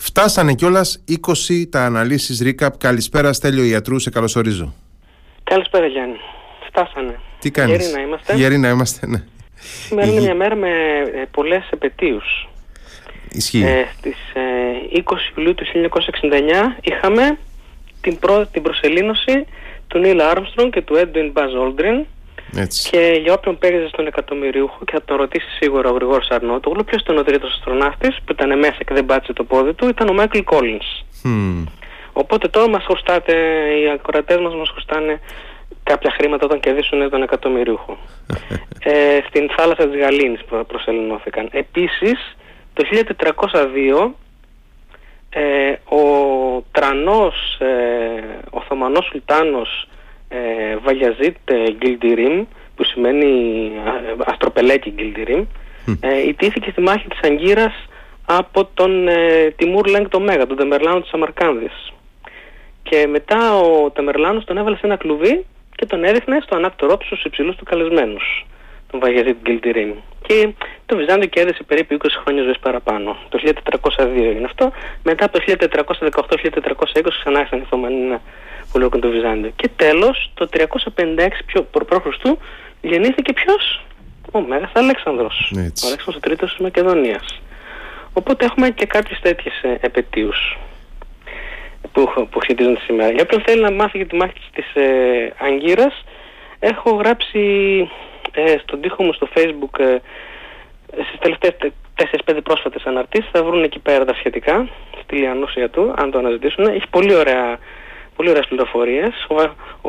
Φτάσανε κιόλας 20 τα αναλύσεις recap. Καλησπέρα, Στέλιο Ιατρού, σε καλωσορίζω. Καλησπέρα, Γιάννη. Φτάσανε. Τι κάνεις; Γεροί να είμαστε. Γεροί να είμαστε, ναι. Σήμερα είναι μια μέρα με ε, πολλές επαιτίους. Ισχύει. Ε, στις ε, 20 Ιουλίου του 1969 είχαμε την, προ, την προσελήνωση του Νίλ Άρμστρον και του Έντουιν Μπαζ Όλντριν Έτσι. και για όποιον παίζει στον εκατομμυριούχο και θα τον ρωτήσει σίγουρα ο Γρηγόρης Αρνότογλου ποιος ήταν ο τρίτος αστροναύτης που ήταν μέσα και δεν πάτησε το πόδι του ήταν ο Μάικλ Κόλλινς. Μμμ. Οπότε τώρα μας χρωστάτε, οι ακροατές μας μας χρωστάνε κάποια χρήματα όταν κερδίσουν τον εκατομμυριούχο. ε, στην θάλασσα της Γαλήνης προ- προσελεινώθηκαν. Επίσης, το 1402 ε, ο τρανός ε, Οθωμανός Σουλτάνος ε, Βαγιαζίτ ε, Γκιλντιρίμ που σημαίνει ε, Αστροπελέκι Γκιλντιρίμ ε, ιτήθηκε στη μάχη της Αγκύρας από τον ε, Τιμούρ Λέγκ το Μέγα, τον Τεμερλάνο της Αμαρκάνδης. Και μετά ο Τεμερλάνος τον έβαλε σε ένα κλουβί και τον έδειχνε στο ανάκτορό του στους υψηλούς του καλεσμένους, τον Βαγιαζίτ Γκιλντιρίμ. Και το Βυζάντιο κέρδισε περίπου 20 χρόνια ζωής παραπάνω. Το 1402 είναι αυτό. Μετά από το 1418-1420 ξανά ήρθαν οι Οθωμανοί να πολιορκούν το Βυζάντιο. Και τέλος, το 356 πιο προ π.Χ. γεννήθηκε ποιος; Ο Μέγας Αλέξανδρος. Έτσι. Ο Αλέξανδρος ο τρίτος της Μακεδονίας. Οπότε έχουμε και κάποιες τέτοιες ε, επαιτίους που, που σχετίζονται σήμερα. Για όποιον θέλει να μάθει για τη μάχη της, της ε, Αγκύρας, έχω γράψει ε, στον τοίχο μου στο facebook ε, στις τελευταίες 4-5 πρόσφατες αναρτήσεις, θα βρουν εκεί πέρα τα σχετικά, στη Λιανούσια του, αν το αναζητήσουν. Έχει πολύ ωραία Πολύ ωραίες πληροφορίες. Ο,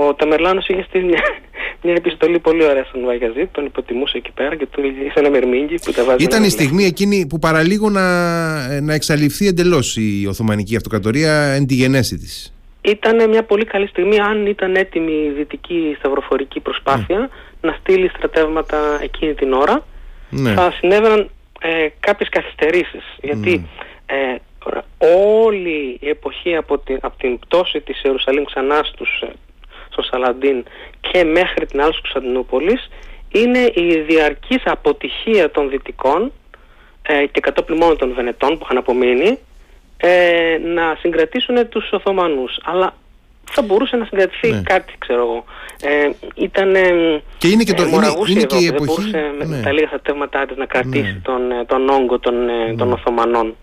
ο Ταμερλάνος είχε στείλει μια, μια επιστολή πολύ ωραία στον Βαγιαζή, τον υποτιμούσε εκεί πέρα και του είχε ένα μερμήγκι που τα βάζει. Ήταν ένα- η στιγμή εκείνη που παραλίγο να, να εξαλειφθεί εντελώς η Οθωμανική Αυτοκρατορία εν τη γενέση της. Ήταν μια πολύ καλή στιγμή αν ήταν έτοιμη η δυτική σταυροφορική προσπάθεια να στείλει στρατεύματα εκείνη την ώρα Ναι. θα συνέβαιναν ε, κάποιες καθυστερήσεις γιατί ε, όλη η εποχή από την, από την πτώση της Ιερουσαλήμ ξανά στους, ε, στον Σαλαντίν και μέχρι την άλλη Κωνσταντινούπολης είναι η διαρκής αποτυχία των Δυτικών ε, και κατόπιν μόνο των Βενετών που είχαν απομείνει ε, να συγκρατήσουν τους Οθωμανούς αλλά θα μπορούσε να συγκρατηθεί Ναι. κάτι ξέρω εγώ ε, ήταν Και είναι και το- ε, είναι- μοραγούς είναι η και η Ευρώπη, εποχή- δεν μπορούσε με ναι. τα λίγα στρατεύματά της να κρατήσει Ναι. τον, ε, τον όγκο των, ε, των Οθωμανών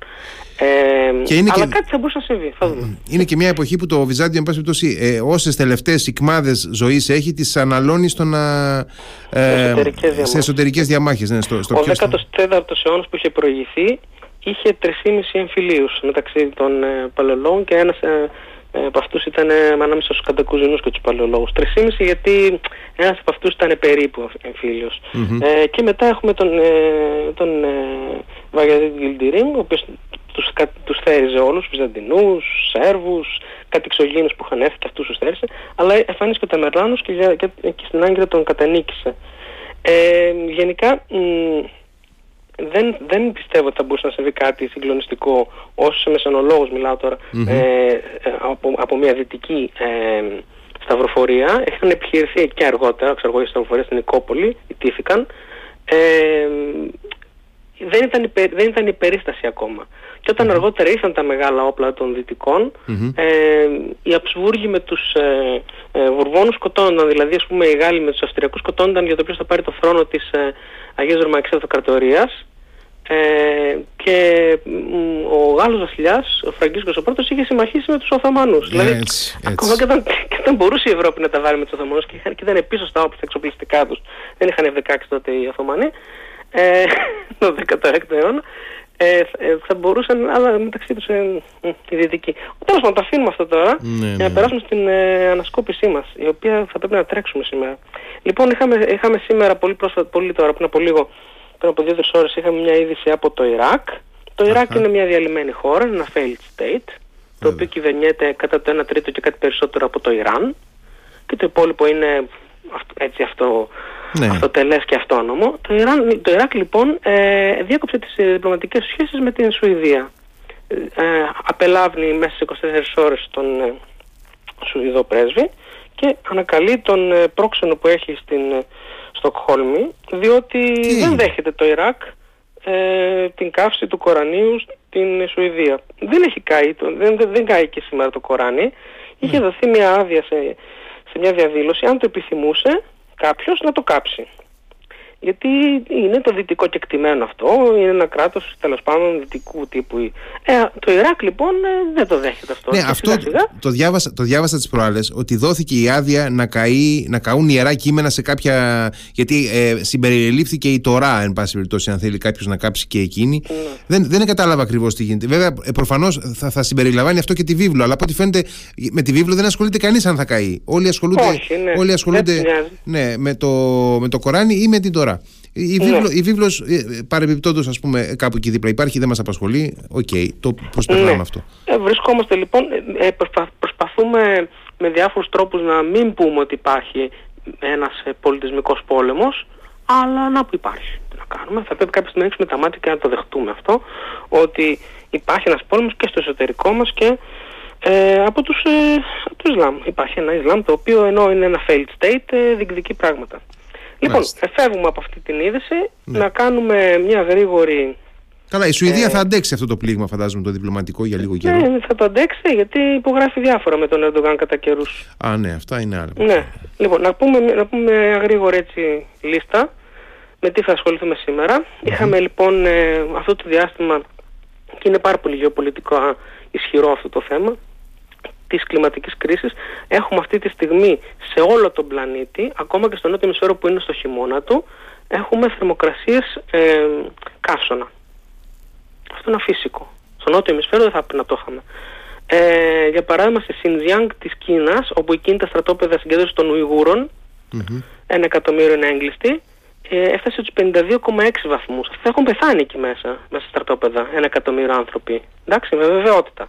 ε, Και είναι αλλά και- κάτι θα μπορούσε να συμβεί θα δούμε. Είναι και μια εποχή που το Βυζάντιο, εν πάση περιπτώσει, ε, όσες τελευταίες οικμάδες ζωής έχει, τις αναλώνει στο να. Ε, Εσωτερικές σε διαμάχες. εσωτερικές διαμάχες. Ναι, στο, στο Ο πιο στο- 14ος αιώνας που είχε προηγηθεί είχε 3,5 εμφυλίους μεταξύ των ε, παλαιολόγων και ένας ε, ε, από αυτούς ήταν ε, ανάμεσα στους κατακουζινούς και τους παλαιολόγους. 3,5 γιατί ένας από αυτούς ήταν περίπου εμφύλιος. Ε, και μετά έχουμε τον, ε, τον ε, Βαγιαζίδη Γκιλντιρίμ, ο οποίος τους, κα- τους θέριζε όλους, Βυζαντινούς, Σέρβους, κάτι εξωγήινους που είχαν έρθει και αυτούς τους θέρισε, αλλά εμφανίστηκε ο Ταμερλάνος και, για- και, και στην Άγκυρα τον κατανίκησε. Ε, γενικά μ, δεν, δεν πιστεύω ότι θα μπορούσε να συμβεί κάτι συγκλονιστικό ως μεσανολόγος μιλάω τώρα. Ε, ε, από, από μια δυτική ε, σταυροφορία. Είχαν επιχειρηθεί και αργότερα ξέρω εγώ οι σταυροφορίες στην Νικόπολη ιτήθηκαν. Ε, δεν ήταν, υπε- δεν ήταν η περίσταση ακόμα. Και όταν αργότερα ήρθαν τα μεγάλα όπλα των δυτικών, ε, οι Αψβούργοι με τους ε, ε, Βουρβόνους σκοτώνονταν, δηλαδή ας πούμε οι Γάλλοι με τους Αυστριακούς σκοτώνονταν για το ποιος θα πάρει το θρόνο της ε, Αγίας Ρωμαϊκής Αυτοκρατορίας ε, και μ, ο Γάλλος βασιλιάς, ο Φραγκίσκος ο πρώτος, είχε συμμαχίσει με τους Οθωμανούς. δηλαδή, Ε, έτσι, ακόμα έτσι. και όταν, και όταν μπορούσε η Ευρώπη να τα βάλει με τους Οθωμανούς και, είχαν- και ήταν πίσω στα όπλα εξοπλιστικά τους, δεν είχαν F-16 τότε οι Οθωμανοί, ε, το 16ο αιώνα, ε, ε, θα μπορούσαν, αλλά μεταξύ τους ε, μ, οι δυτικοί. Τέλος πάντων, το αφήνουμε αυτό τώρα Ναι, για ναι. να περάσουμε στην ε, ανασκόπησή μας, η οποία θα πρέπει να τρέξουμε σήμερα. Λοιπόν, είχαμε, είχαμε σήμερα, πολύ, πρόσφατα, πολύ τώρα, πριν από λίγο, πριν από δύο-τρεις ώρες, είχαμε μια είδηση από το Ιράκ. Το Ιράκ Αχα. είναι μια διαλυμένη χώρα, ένα failed state, το οποίο κυβερνιέται κατά το 1 τρίτο και κάτι περισσότερο από το Ιράν και το υπόλοιπο είναι αυτο- έτσι αυτό, Ναι. αυτοτελές και αυτόνομο. Το, Ιράν, το Ιράκ λοιπόν ε, διάκοψε τις ε, διπλωματικές σχέσεις με την Σουηδία. Ε, απελάβνει μέσα σε 24 ώρες τον ε, Σουηδό πρέσβη και ανακαλεί τον ε, πρόξενο που έχει στην ε, Στοκχόλμη διότι Τι; δεν έγινε; δέχεται το Ιράκ ε, την καύση του Κορανίου στην Σουηδία. Δεν έχει καεί, δεν, δεν, δεν καεί και σήμερα το Κοράνι. Είχε ναι. δοθεί μια άδεια σε, σε μια διαδήλωση, αν το επιθυμούσε κάποιος να το κάψει γιατί είναι το δυτικό κεκτημένο αυτό, είναι ένα κράτος τέλος πάντων δυτικού τύπου. Ε, το Ιράκ λοιπόν ε, δεν το δέχεται αυτό. Ναι, αυτό Το, διάβασα, το διάβασα τις προάλλες ότι δόθηκε η άδεια να, καεί, να καούν ιερά κείμενα σε κάποια. Γιατί ε, συμπεριλήφθηκε η Τωρά, εν πάση περιπτώσει, αν θέλει κάποιος να κάψει και εκείνη. Ναι. Δεν, δεν κατάλαβα ακριβώς τι γίνεται. Βέβαια, ε, προφανώς θα, θα συμπεριλαμβάνει αυτό και τη βίβλο, αλλά από ό,τι φαίνεται με τη βίβλο δεν ασχολείται κανείς αν θα καεί. Όλοι ασχολούνται, Όχι, ναι. όλοι ασχολούνται ναι, με, το, με το Κοράνι ή με την Τωρά. Η, βίβλο, ναι. η βίβλος ε, παρεμπιπτόντως ας πούμε κάπου εκεί δίπλα υπάρχει, δεν μας απασχολεί, OK, okay, το προσπερνάμε ναι. αυτό. Ε, βρισκόμαστε λοιπόν, ε, προσπαθούμε με διάφορους τρόπους να μην πούμε ότι υπάρχει ένας πολιτισμικός πόλεμος, αλλά να που υπάρχει. Τι να κάνουμε, θα πρέπει κάποια στιγμή να τα μάτια και να το δεχτούμε αυτό, ότι υπάρχει ένας πόλεμος και στο εσωτερικό μας και ε, από, τους, ε, από το Ισλάμ. Υπάρχει ένα Ισλάμ το οποίο ενώ είναι ένα failed state ε, διεκδικεί πράγματα. Λοιπόν, φεύγουμε από αυτή την είδηση, ναι. να κάνουμε μια γρήγορη... Καλά, η Σουηδία ε... θα αντέξει αυτό το πλήγμα, φαντάζομαι, το διπλωματικό για λίγο καιρό. Ναι, θα το αντέξει, γιατί υπογράφει διάφορα με τον Ερντογάν κατά καιρούς. Α, ναι, αυτά είναι άλλα. Ναι. Λοιπόν, να πούμε, να πούμε μια γρήγορη έτσι λίστα με τι θα ασχοληθούμε σήμερα. Είχαμε λοιπόν ε, αυτό το διάστημα και είναι πάρα πολύ γεωπολιτικό ισχυρό αυτό το θέμα της κλιματικής κρίσης έχουμε αυτή τη στιγμή σε όλο τον πλανήτη, ακόμα και στο νότιο ημισφαίρο που είναι στο χειμώνα του, έχουμε θερμοκρασίες ε, καύσωνα. Αυτό είναι φυσικό. Στο νότιο ημισφαίρο δεν θα πρέπει να το είχαμε. Ε, για παράδειγμα στη Σινζιάνγκ της Κίνας, όπου εκείνη τα στρατόπεδα συγκέντρωσης των Ουιγούρων, mm-hmm. ένα εκατομμύριο είναι έγκλειστοι, ε, έφτασε στους 52,6 βαθμούς. Αυτοί έχουν πεθάνει εκεί μέσα, μέσα στα στρατόπεδα, ένα εκατομμύριο άνθρωποι. Εντάξει, με βεβαιότητα.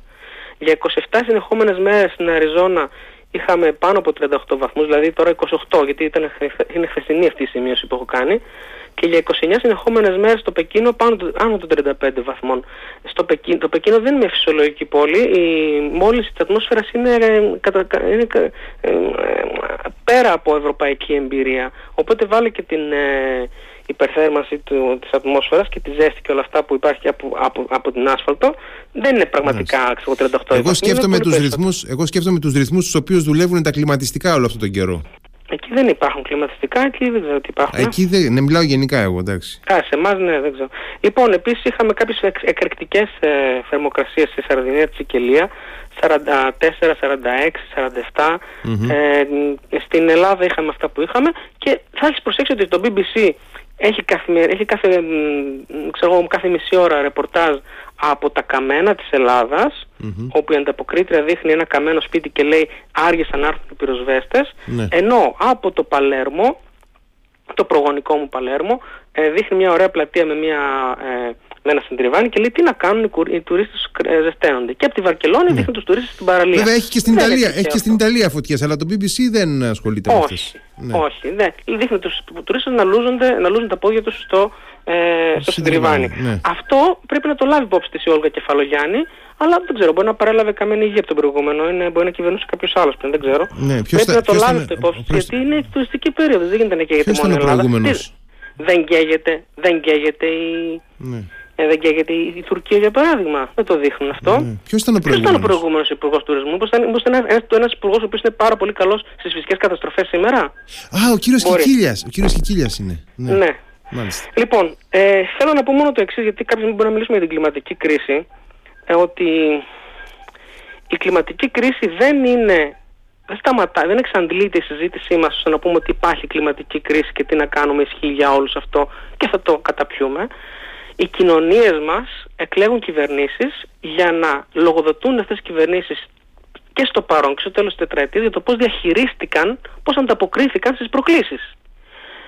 Για 27 συνεχόμενες μέρες στην Αριζόνα είχαμε πάνω από 38 βαθμούς, δηλαδή τώρα 28, γιατί ήταν, είναι χθεσινή αυτή η σημείωση που έχω κάνει, και για 29 συνεχόμενες μέρες στο Πεκίνο πάνω άνω των 35 βαθμών. Στο Πεκίνο, το Πεκίνο δεν είναι μια φυσιολογική πόλη, η μόλις της ατμόσφαιρας είναι, ε, είναι ε, ε, πέρα από ευρωπαϊκή εμπειρία. Οπότε βάλει και την υπερθέρμανση του, της ατμόσφαιρας και τη ζέστη και όλα αυτά που υπάρχει από, από, από την άσφαλτο δεν είναι πραγματικά ξέρω, 38 εγώ σκέφτομαι, τους ρυθμούς, εγώ σκέφτομαι τους ρυθμούς στους οποίους δουλεύουν τα κλιματιστικά όλο αυτόν τον καιρό. Εκεί δεν υπάρχουν κλιματιστικά, εκεί δεν ξέρω τι υπάρχουν. Εκεί δεν, ναι, μιλάω γενικά εγώ, εντάξει. Α, σε εμάς ναι, δεν ξέρω. Λοιπόν, επίσης είχαμε κάποιες εκρηκτικές ε, θερμοκρασίες στη Σαρδινία, της Σικελία, 44, 46, 47. Ε, στην Ελλάδα είχαμε αυτά που είχαμε και θα έχεις προσέξει ότι το BBC έχει, καθημερι... έχει κάθε, ξέρω, κάθε μισή ώρα ρεπορτάζ από τα καμένα της Ελλάδας όπου η ανταποκρίτρια δείχνει ένα καμένο σπίτι και λέει άργησαν να έρθουν οι πυροσβέστες ναι. ενώ από το Παλέρμο το προγονικό μου Παλέρμο ε, δείχνει μια ωραία πλατεία με μια ε, με ένα συντριβάνι και λέει τι να κάνουν οι, οι τουρίστες ε, ζεσταίνονται. Και από τη Βαρκελόνη ναι. δείχνουν τους τουρίστες στην παραλία. Βέβαια έχει και στην, Ιταλία, έχει και στην Ιταλία φωτιές, αλλά το BBC δεν ασχολείται όχι, με αυτές. Ναι. Όχι, ναι. Δείχνει τους τουρίστες να, να λούζουν τα πόδια τους στο, ε, στο συντριβάνι. Ναι. Αυτό πρέπει να το λάβει υπόψη της η Όλγα Κεφαλογιάννη, αλλά δεν ξέρω, μπορεί να παρέλαβε καμένη υγεία από τον προηγούμενο, είναι, μπορεί να κυβερνούσε κάποιος άλλος πριν, δεν ξέρω. Ναι, πρέπει θα, να το λάβει το υπόψη, γιατί είναι τουριστική περίοδος, δεν γίνεται να καίγεται μόνο η Ελλάδα. Δεν καίγεται, δεν καίγεται η. Ναι. Ε, δεν καίγεται η Τουρκία για παράδειγμα. Δεν το δείχνουν αυτό. Ναι. Ποιος ήταν ο προηγούμενος; προηγούμενος υπουργός τουρισμού, Μήπω ήταν, ήταν ένας υπουργός ο οποίος είναι πάρα πολύ καλός στις φυσικές καταστροφές σήμερα; Α, ο κύριος Κικίλιας. Ο κύριος Κικίλιας είναι. Ναι. ναι. Μάλιστα. Λοιπόν, ε, θέλω να πω μόνο το εξής, γιατί κάποιοι μπορεί να μιλήσουμε για την κλιματική κρίση. Ε, ότι η κλιματική κρίση δεν είναι δεν σταματάει, δεν εξαντλείται η συζήτησή μας στο να πούμε ότι υπάρχει κλιματική κρίση και τι να κάνουμε ισχύει για όλους αυτό και θα το καταπιούμε οι κοινωνίες μας εκλέγουν κυβερνήσεις για να λογοδοτούν αυτές τις κυβερνήσεις και στο παρόν και στο τέλος της τετραετίας για το πώς διαχειρίστηκαν, πώς ανταποκρίθηκαν στις προκλήσεις.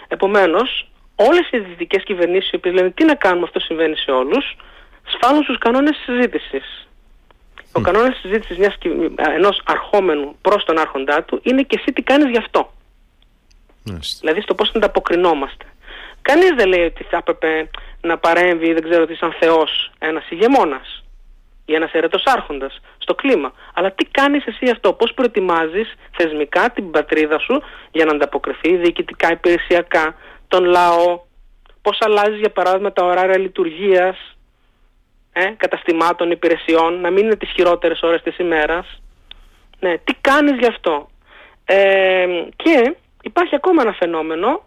Επομένως, όλες οι δυτικές κυβερνήσεις οι οποίες λένε τι να κάνουμε αυτό συμβαίνει σε όλους, σφάλουν στους κανόνες της συζήτησης. Ο κανόνας της συζήτησης μιας, ενός αρχόμενου προς τον άρχοντά του είναι και εσύ τι κάνεις γι' αυτό. Δηλαδή στο πώς ανταποκρινόμαστε. Κανείς δεν λέει ότι θα έπρεπε να παρέμβει, δεν ξέρω τι, σαν θεός ένας ηγεμόνας ή ένας αιρετός άρχοντας στο κλίμα. Αλλά τι κάνεις εσύ αυτό, πώς προετοιμάζεις θεσμικά την πατρίδα σου για να ανταποκριθεί διοικητικά, υπηρεσιακά, τον λαό, πώς αλλάζεις για παράδειγμα τα ωράρια λειτουργίας, ε, καταστημάτων, υπηρεσιών, να μην είναι τις χειρότερες ώρες της ημέρας. Ναι, τι κάνεις γι' αυτό. Ε, και υπάρχει ακόμα ένα φαινόμενο,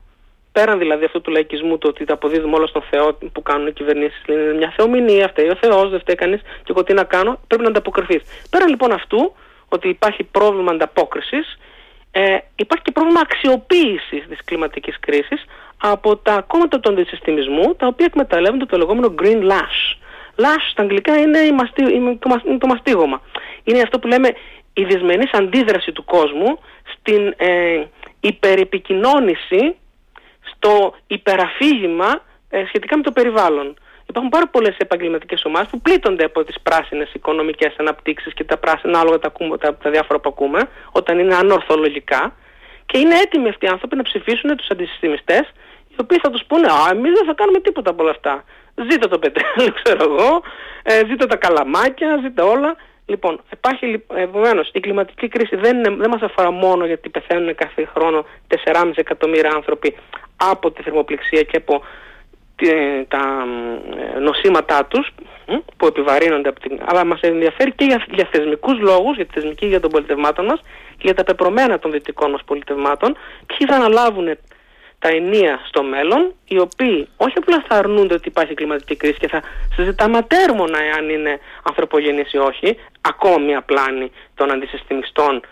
πέραν δηλαδή αυτού του λαϊκισμού, το ότι τα αποδίδουμε όλα στον Θεό που κάνουν οι κυβερνήσεις, είναι μια θεομηνία, φταίει ο Θεός, δεν φταίει κανείς και εγώ τι να κάνω, πρέπει να ανταποκριθείς. Πέραν λοιπόν αυτού, ότι υπάρχει πρόβλημα ανταπόκρισης, ε, υπάρχει και πρόβλημα αξιοποίησης της κλιματικής κρίσης από τα κόμματα του αντισυστημισμού, τα οποία εκμεταλλεύονται το λεγόμενο green lash. Lash στα αγγλικά είναι, η μαστί, το, μαστίγωμα. Είναι αυτό που λέμε η δυσμενής αντίδραση του κόσμου στην ε, υπερεπικοινώνηση, στο υπεραφήγημα ε, σχετικά με το περιβάλλον. Υπάρχουν πάρα πολλές επαγγελματικές ομάδες που πλήττονται από τις πράσινες οικονομικές αναπτύξεις και τα πράσινα άλογα τα, τα, τα διάφορα που ακούμε, όταν είναι ανορθολογικά και είναι έτοιμοι αυτοί οι άνθρωποι να ψηφίσουν τους αντισυστημιστές οι οποίοι θα τους πούνε «Α, εμείς δεν θα κάνουμε τίποτα από όλα αυτά. Ζήτα το πετρέλαιο, ξέρω εγώ, ε, ζήτα τα καλαμάκια, ζήτα όλα». Λοιπόν, υπάρχει επομένως η κλιματική κρίση δεν, δεν μας αφορά μόνο γιατί πεθαίνουν κάθε χρόνο 4,5 εκατομμύρια άνθρωποι από τη θερμοπληξία και από τα ε, νοσήματά τους που επιβαρύνονται από την... αλλά μας ενδιαφέρει και για, για θεσμικούς λόγους, για τη θεσμική για των πολιτευμάτων μας και για τα πεπρωμένα των δυτικών μας πολιτευμάτων ποιοι θα αναλάβουν τα ενία στο μέλλον, οι οποίοι όχι απλά θα αρνούνται ότι υπάρχει κλιματική κρίση και θα συζητάμε ατέρμονα εάν είναι ανθρωπογενής ή όχι, ακόμη μια πλάνη των αντισυστημιστών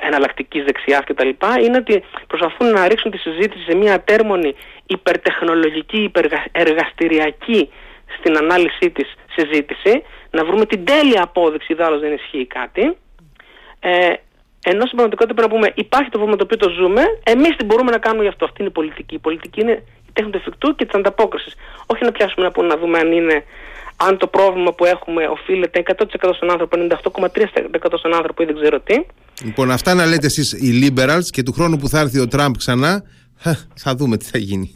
εναλλακτικής δεξιάς κτλ. είναι ότι προσπαθούν να ρίξουν τη συζήτηση σε μια ατέρμονη υπερτεχνολογική, υπεργαστηριακή στην ανάλυση της συζήτηση, να βρούμε την τέλεια απόδειξη, δάλλως δεν ισχύει κάτι. Ε, ενώ στην πραγματικότητα πρέπει να πούμε υπάρχει το βήμα το οποίο το ζούμε, εμείς τι μπορούμε να κάνουμε γι' αυτό. Αυτή είναι η πολιτική. Η πολιτική είναι η τέχνη του εφικτού και της ανταπόκρισης. Όχι να πιάσουμε να, πούμε, να δούμε αν, είναι, αν το πρόβλημα που έχουμε οφείλεται 100% στον άνθρωπο, 98,3% στον άνθρωπο ή δεν ξέρω τι. Λοιπόν, αυτά να λέτε εσείς οι liberals και του χρόνου που θα έρθει ο Τραμπ ξανά, θα δούμε τι θα γίνει.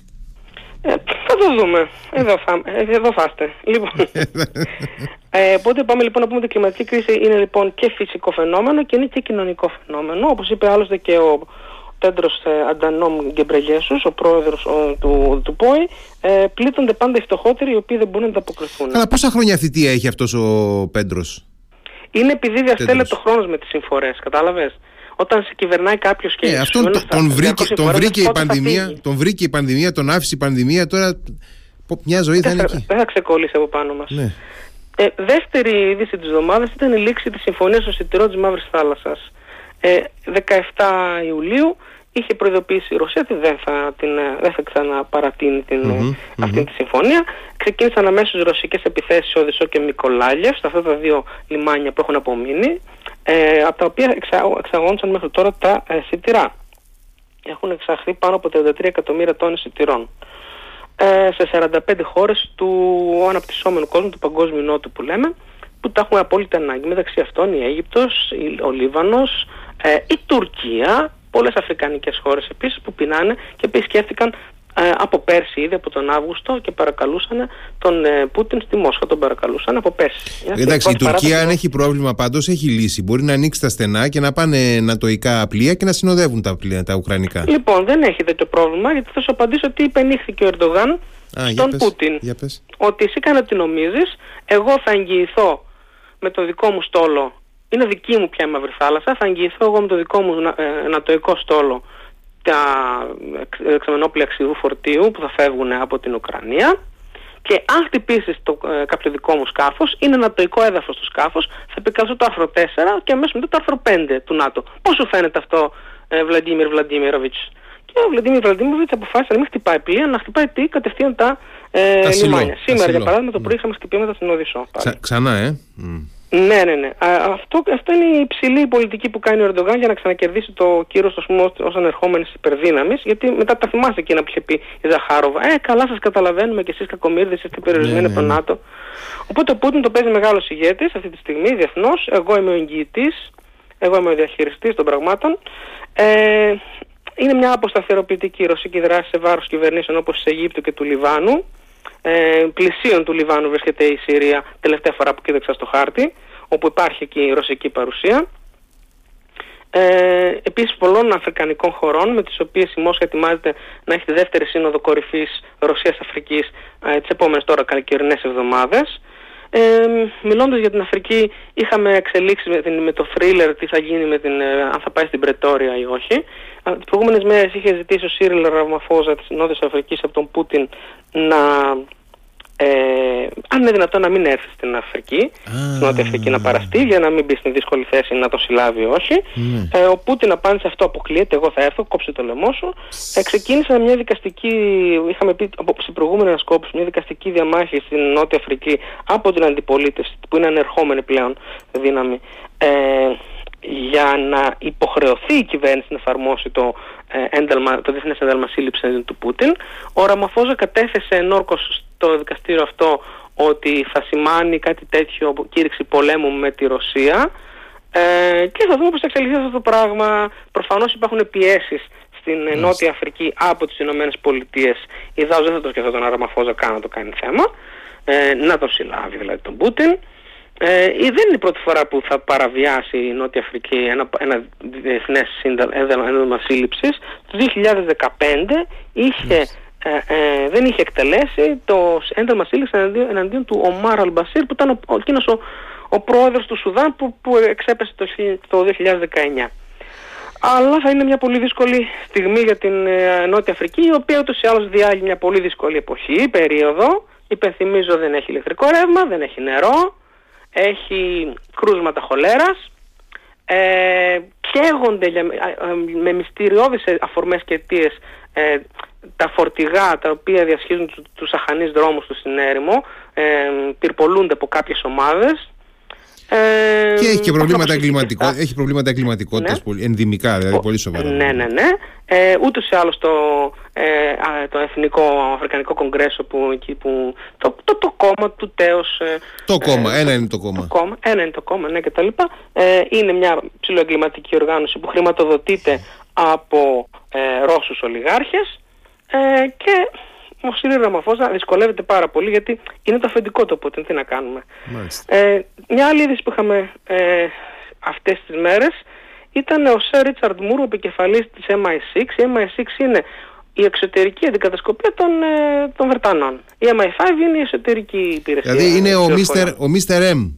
Ε, θα το δούμε. Εδώ, θα, ε, εδώ θα είστε. Λοιπόν. ε, οπότε πάμε λοιπόν να πούμε ότι η κλιματική κρίση είναι λοιπόν και φυσικό φαινόμενο και είναι και κοινωνικό φαινόμενο. Όπως είπε άλλωστε και ο Τέντρος ε, Αντανόμ Γκεμπρεγέσους, ο πρόεδρος ο, του, του ΠΟΗ, ε, πλήττονται πάντα οι φτωχότεροι οι οποίοι δεν μπορούν να ανταποκριθούν. Αλλά πόσα χρόνια θητεία έχει αυτός ο Πέντρος; Είναι επειδή διαστέλλεται το χρόνος με τις συμφορές, κατάλαβες; Όταν σε κυβερνάει κάποιος και. Ε, αυτόν τον, τον, βρήκε, τον, βρήκε η πανδημία, τον βρήκε η πανδημία, τον άφησε η πανδημία, τώρα μια ζωή θα είναι εκεί. Δεν θα ξεκολλήσει από πάνω μας. Ναι. Ε, δεύτερη είδηση της εβδομάδας ήταν η λήξη της συμφωνίας στο σιτηρό της Μαύρης Θάλασσας. Ε, 17 Ιουλίου είχε προειδοποιήσει η Ρωσία ότι δεν θα, την, ε, δεν θα ξαναπαρατείνει την, mm αυτή τη συμφωνία. Ξεκίνησαν αμέσως ρωσικές επιθέσεις σε Οδυσσό και Μικολάγεφ, σε αυτά τα δύο λιμάνια που έχουν απομείνει ε, από τα οποία εξαγόντουσαν μέχρι τώρα τα ε, σιτηρά. Έχουν εξαχθεί πάνω από 33 εκατομμύρια τόνες σιτηρών ε, σε 45 χώρες του αναπτυσσόμενου κόσμου, του παγκόσμιου νότου που λέμε, που τα έχουν απόλυτα ανάγκη. Μεταξύ αυτών η Αίγυπτος, ο Λίβανος, ε, η Τουρκία, πολλές αφρικανικές χώρες επίσης που πεινάνε και επίσης σκέφτηκαν ε, από πέρσι ήδη από τον Αύγουστο και παρακαλούσαν τον ε, Πούτιν στη Μόσχα. Τον παρακαλούσαν από πέρσι. Εντάξει, η Τουρκία αν έχει πρόβλημα πάντως έχει λύση. Μπορεί να ανοίξει τα στενά και να πάνε νατοϊκά πλοία και να συνοδεύουν τα πλοία τα ουκρανικά. Λοιπόν, δεν έχει τέτοιο πρόβλημα γιατί θα σου απαντήσω ότι υπενήχθηκε ο Ερντογάν Α, στον Πούτιν. Για πες. Ότι εσύ κάνει ότι νομίζεις, εγώ θα εγγυηθώ με το δικό μου στόλο. Είναι δική μου πια η Μαύρη Θάλασσα. Θα εγγυηθώ εγώ με το δικό μου ε, νατοϊκό στόλο τα εξαμενόπλια ξηρού φορτίου που θα φεύγουν από την Ουκρανία και αν χτυπήσει το, ε, κάποιο δικό μου σκάφος, είναι νατοϊκό έδαφος του σκάφος, θα επικαλέσω το άρθρο 4 και αμέσως μετά το άρθρο 5 του ΝΑΤΟ. Πώς σου φαίνεται αυτό, ε, Βλαντίμιρ Βλαντίμιροβιτς; Και ο Βλαντίμιρ Βλαντίμιροβιτς αποφάσισε να μην χτυπάει πλοία, να χτυπάει τι, κατευθείαν τα, ε, λιμάνια. Σήμερα, για παράδειγμα, το πρωί είχαμε χτυπήματα στην Οδυσσό. Ξα, ξανά, ε. Ναι, ναι, ναι. αυτό, αυτό είναι η υψηλή πολιτική που κάνει ο Ερντογάν για να ξανακερδίσει το κύριο ως ανερχόμενης υπερδύναμης. Γιατί μετά τα θυμάστε εκείνα που είχε πει η Ζαχάροβα. Ε, καλά, σας καταλαβαίνουμε και εσείς κακομίρδε, είστε περιορισμένοι ναι, από το ναι. ΝΑΤΟ. Οπότε ο Πούτιν το παίζει μεγάλο ηγέτη αυτή τη στιγμή διεθνώς. Εγώ είμαι ο εγγυητής, εγώ είμαι ο διαχειριστής των πραγμάτων. Ε, είναι μια αποσταθεροποιητική ρωσική δράση σε βάρος κυβερνήσεων όπως της Αιγύπτου και του Λιβάνου ε, πλησίων του Λιβάνου βρίσκεται η Συρία τελευταία φορά που κοίταξα στο χάρτη όπου υπάρχει εκεί η ρωσική παρουσία. Ε, επίσης πολλών αφρικανικών χωρών με τις οποίες η Μόσχα ετοιμάζεται να έχει τη δεύτερη σύνοδο κορυφής Ρωσίας-Αφρικής ε, τις επόμενες τώρα καλοκαιρινές εβδομάδες Ε, μιλώντας για την Αφρική, είχαμε εξελίξεις με, την, με το thriller τι θα γίνει με την, ε, αν θα πάει στην Πρετόρια ή όχι. Τις προηγούμενες μέρες είχε ζητήσει ο Σίριλ Ραμαφόζα της Νότιας Αφρικής από τον Πούτιν να ε, αν είναι δυνατόν να μην έρθει στην Αφρική, στην Νότια Αφρική να παραστεί για να μην μπει στην δύσκολη θέση να το συλλάβει όχι. Ναι. Ε, ο Πούτιν απάντησε αυτό αποκλείεται, εγώ θα έρθω, κόψε το λαιμό σου. Ε, ξεκίνησε μια δικαστική, είχαμε πει από σε προηγούμενη ανασκόπηση, μια δικαστική διαμάχη στην Νότια Αφρική από την αντιπολίτευση που είναι ανερχόμενη πλέον δύναμη. Ε, για να υποχρεωθεί η κυβέρνηση να εφαρμόσει το, ε, ένταλμα, το διεθνές ένταλμα σύλληψης του Πούτιν. Ο Ραμαφόζα κατέθεσε ενόρκως στο δικαστήριο αυτό ότι θα σημάνει κάτι τέτοιο κήρυξη πολέμου με τη Ρωσία ε, και θα δούμε πώς θα εξελιχθεί αυτό το πράγμα. Προφανώς υπάρχουν πιέσεις στην Νότια Αφρική από τις Ηνωμένες Πολιτείες. Η ΔΑΟΣ δεν θα το σκεφτόταν τον Ραμαφόζα καν να το κάνει θέμα. Ε, να τον συλλάβει δηλαδή τον Πούτιν. Ε, δεν είναι η πρώτη φορά που θα παραβιάσει η Νότια Αφρική ένα, ένα διεθνές ένταλμα σύλληψης. Το 2015 είχε, ε, ε, δεν είχε εκτελέσει το ένταλμα σύλληψης εναντίον, εναντίον του Ομάρ Αλμπασίρ που ήταν ο, ο, ο, ο πρόεδρος του Σουδάν που, που εξέπεσε το, το 2019. Αλλά θα είναι μια πολύ δύσκολη στιγμή για την ε, Νότια Αφρική, η οποία ούτως ή άλλως διάγει μια πολύ δύσκολη εποχή, περίοδο. Υπενθυμίζω δεν έχει ηλεκτρικό ρεύμα, δεν έχει νερό, έχει κρούσματα χολέρας, ε, καίγονται με μυστηριώδεις αφορμές και αιτίες ε, τα φορτηγά τα οποία διασχίζουν τους, τους αχανείς δρόμους του στην έρημο, ε, πυρπολούνται από κάποιες ομάδες ε, και έχει και προβλήματα, εγκληματικό, έχει προβλήματα εγκληματικότητας ναι. ενδυμικά, δηλαδή πολύ σοβαρά. Ναι, ναι, ναι. Ε, ούτως ή άλλως το, ε, το Εθνικό Αφρικανικό Κογκρέσο που, εκεί που το, το, το κόμμα του τέος... Ε, το κόμμα, ένα είναι το κόμμα. Το κόμμα. Ένα είναι το κόμμα, ναι και τα λοιπά. Ε, είναι μια ψηλοεγκληματική οργάνωση που χρηματοδοτείται από ε, Ρώσους ολιγάρχες ε, και ο Σύρι Ραμαφώσα δυσκολεύεται πάρα πολύ γιατί είναι το αφεντικό του οπότε τι να κάνουμε. Ε, μια άλλη είδηση που είχαμε ε, αυτές τις μέρες ήταν ο Σερ Ρίτσαρντ Μούρ, ο επικεφαλής της MI6. Η MI6 είναι η εξωτερική αντικατασκοπία των, ε, των Βρετανών. Η MI5 είναι η εσωτερική υπηρεσία. Δηλαδή είναι ο Mr. Ο Mr. M.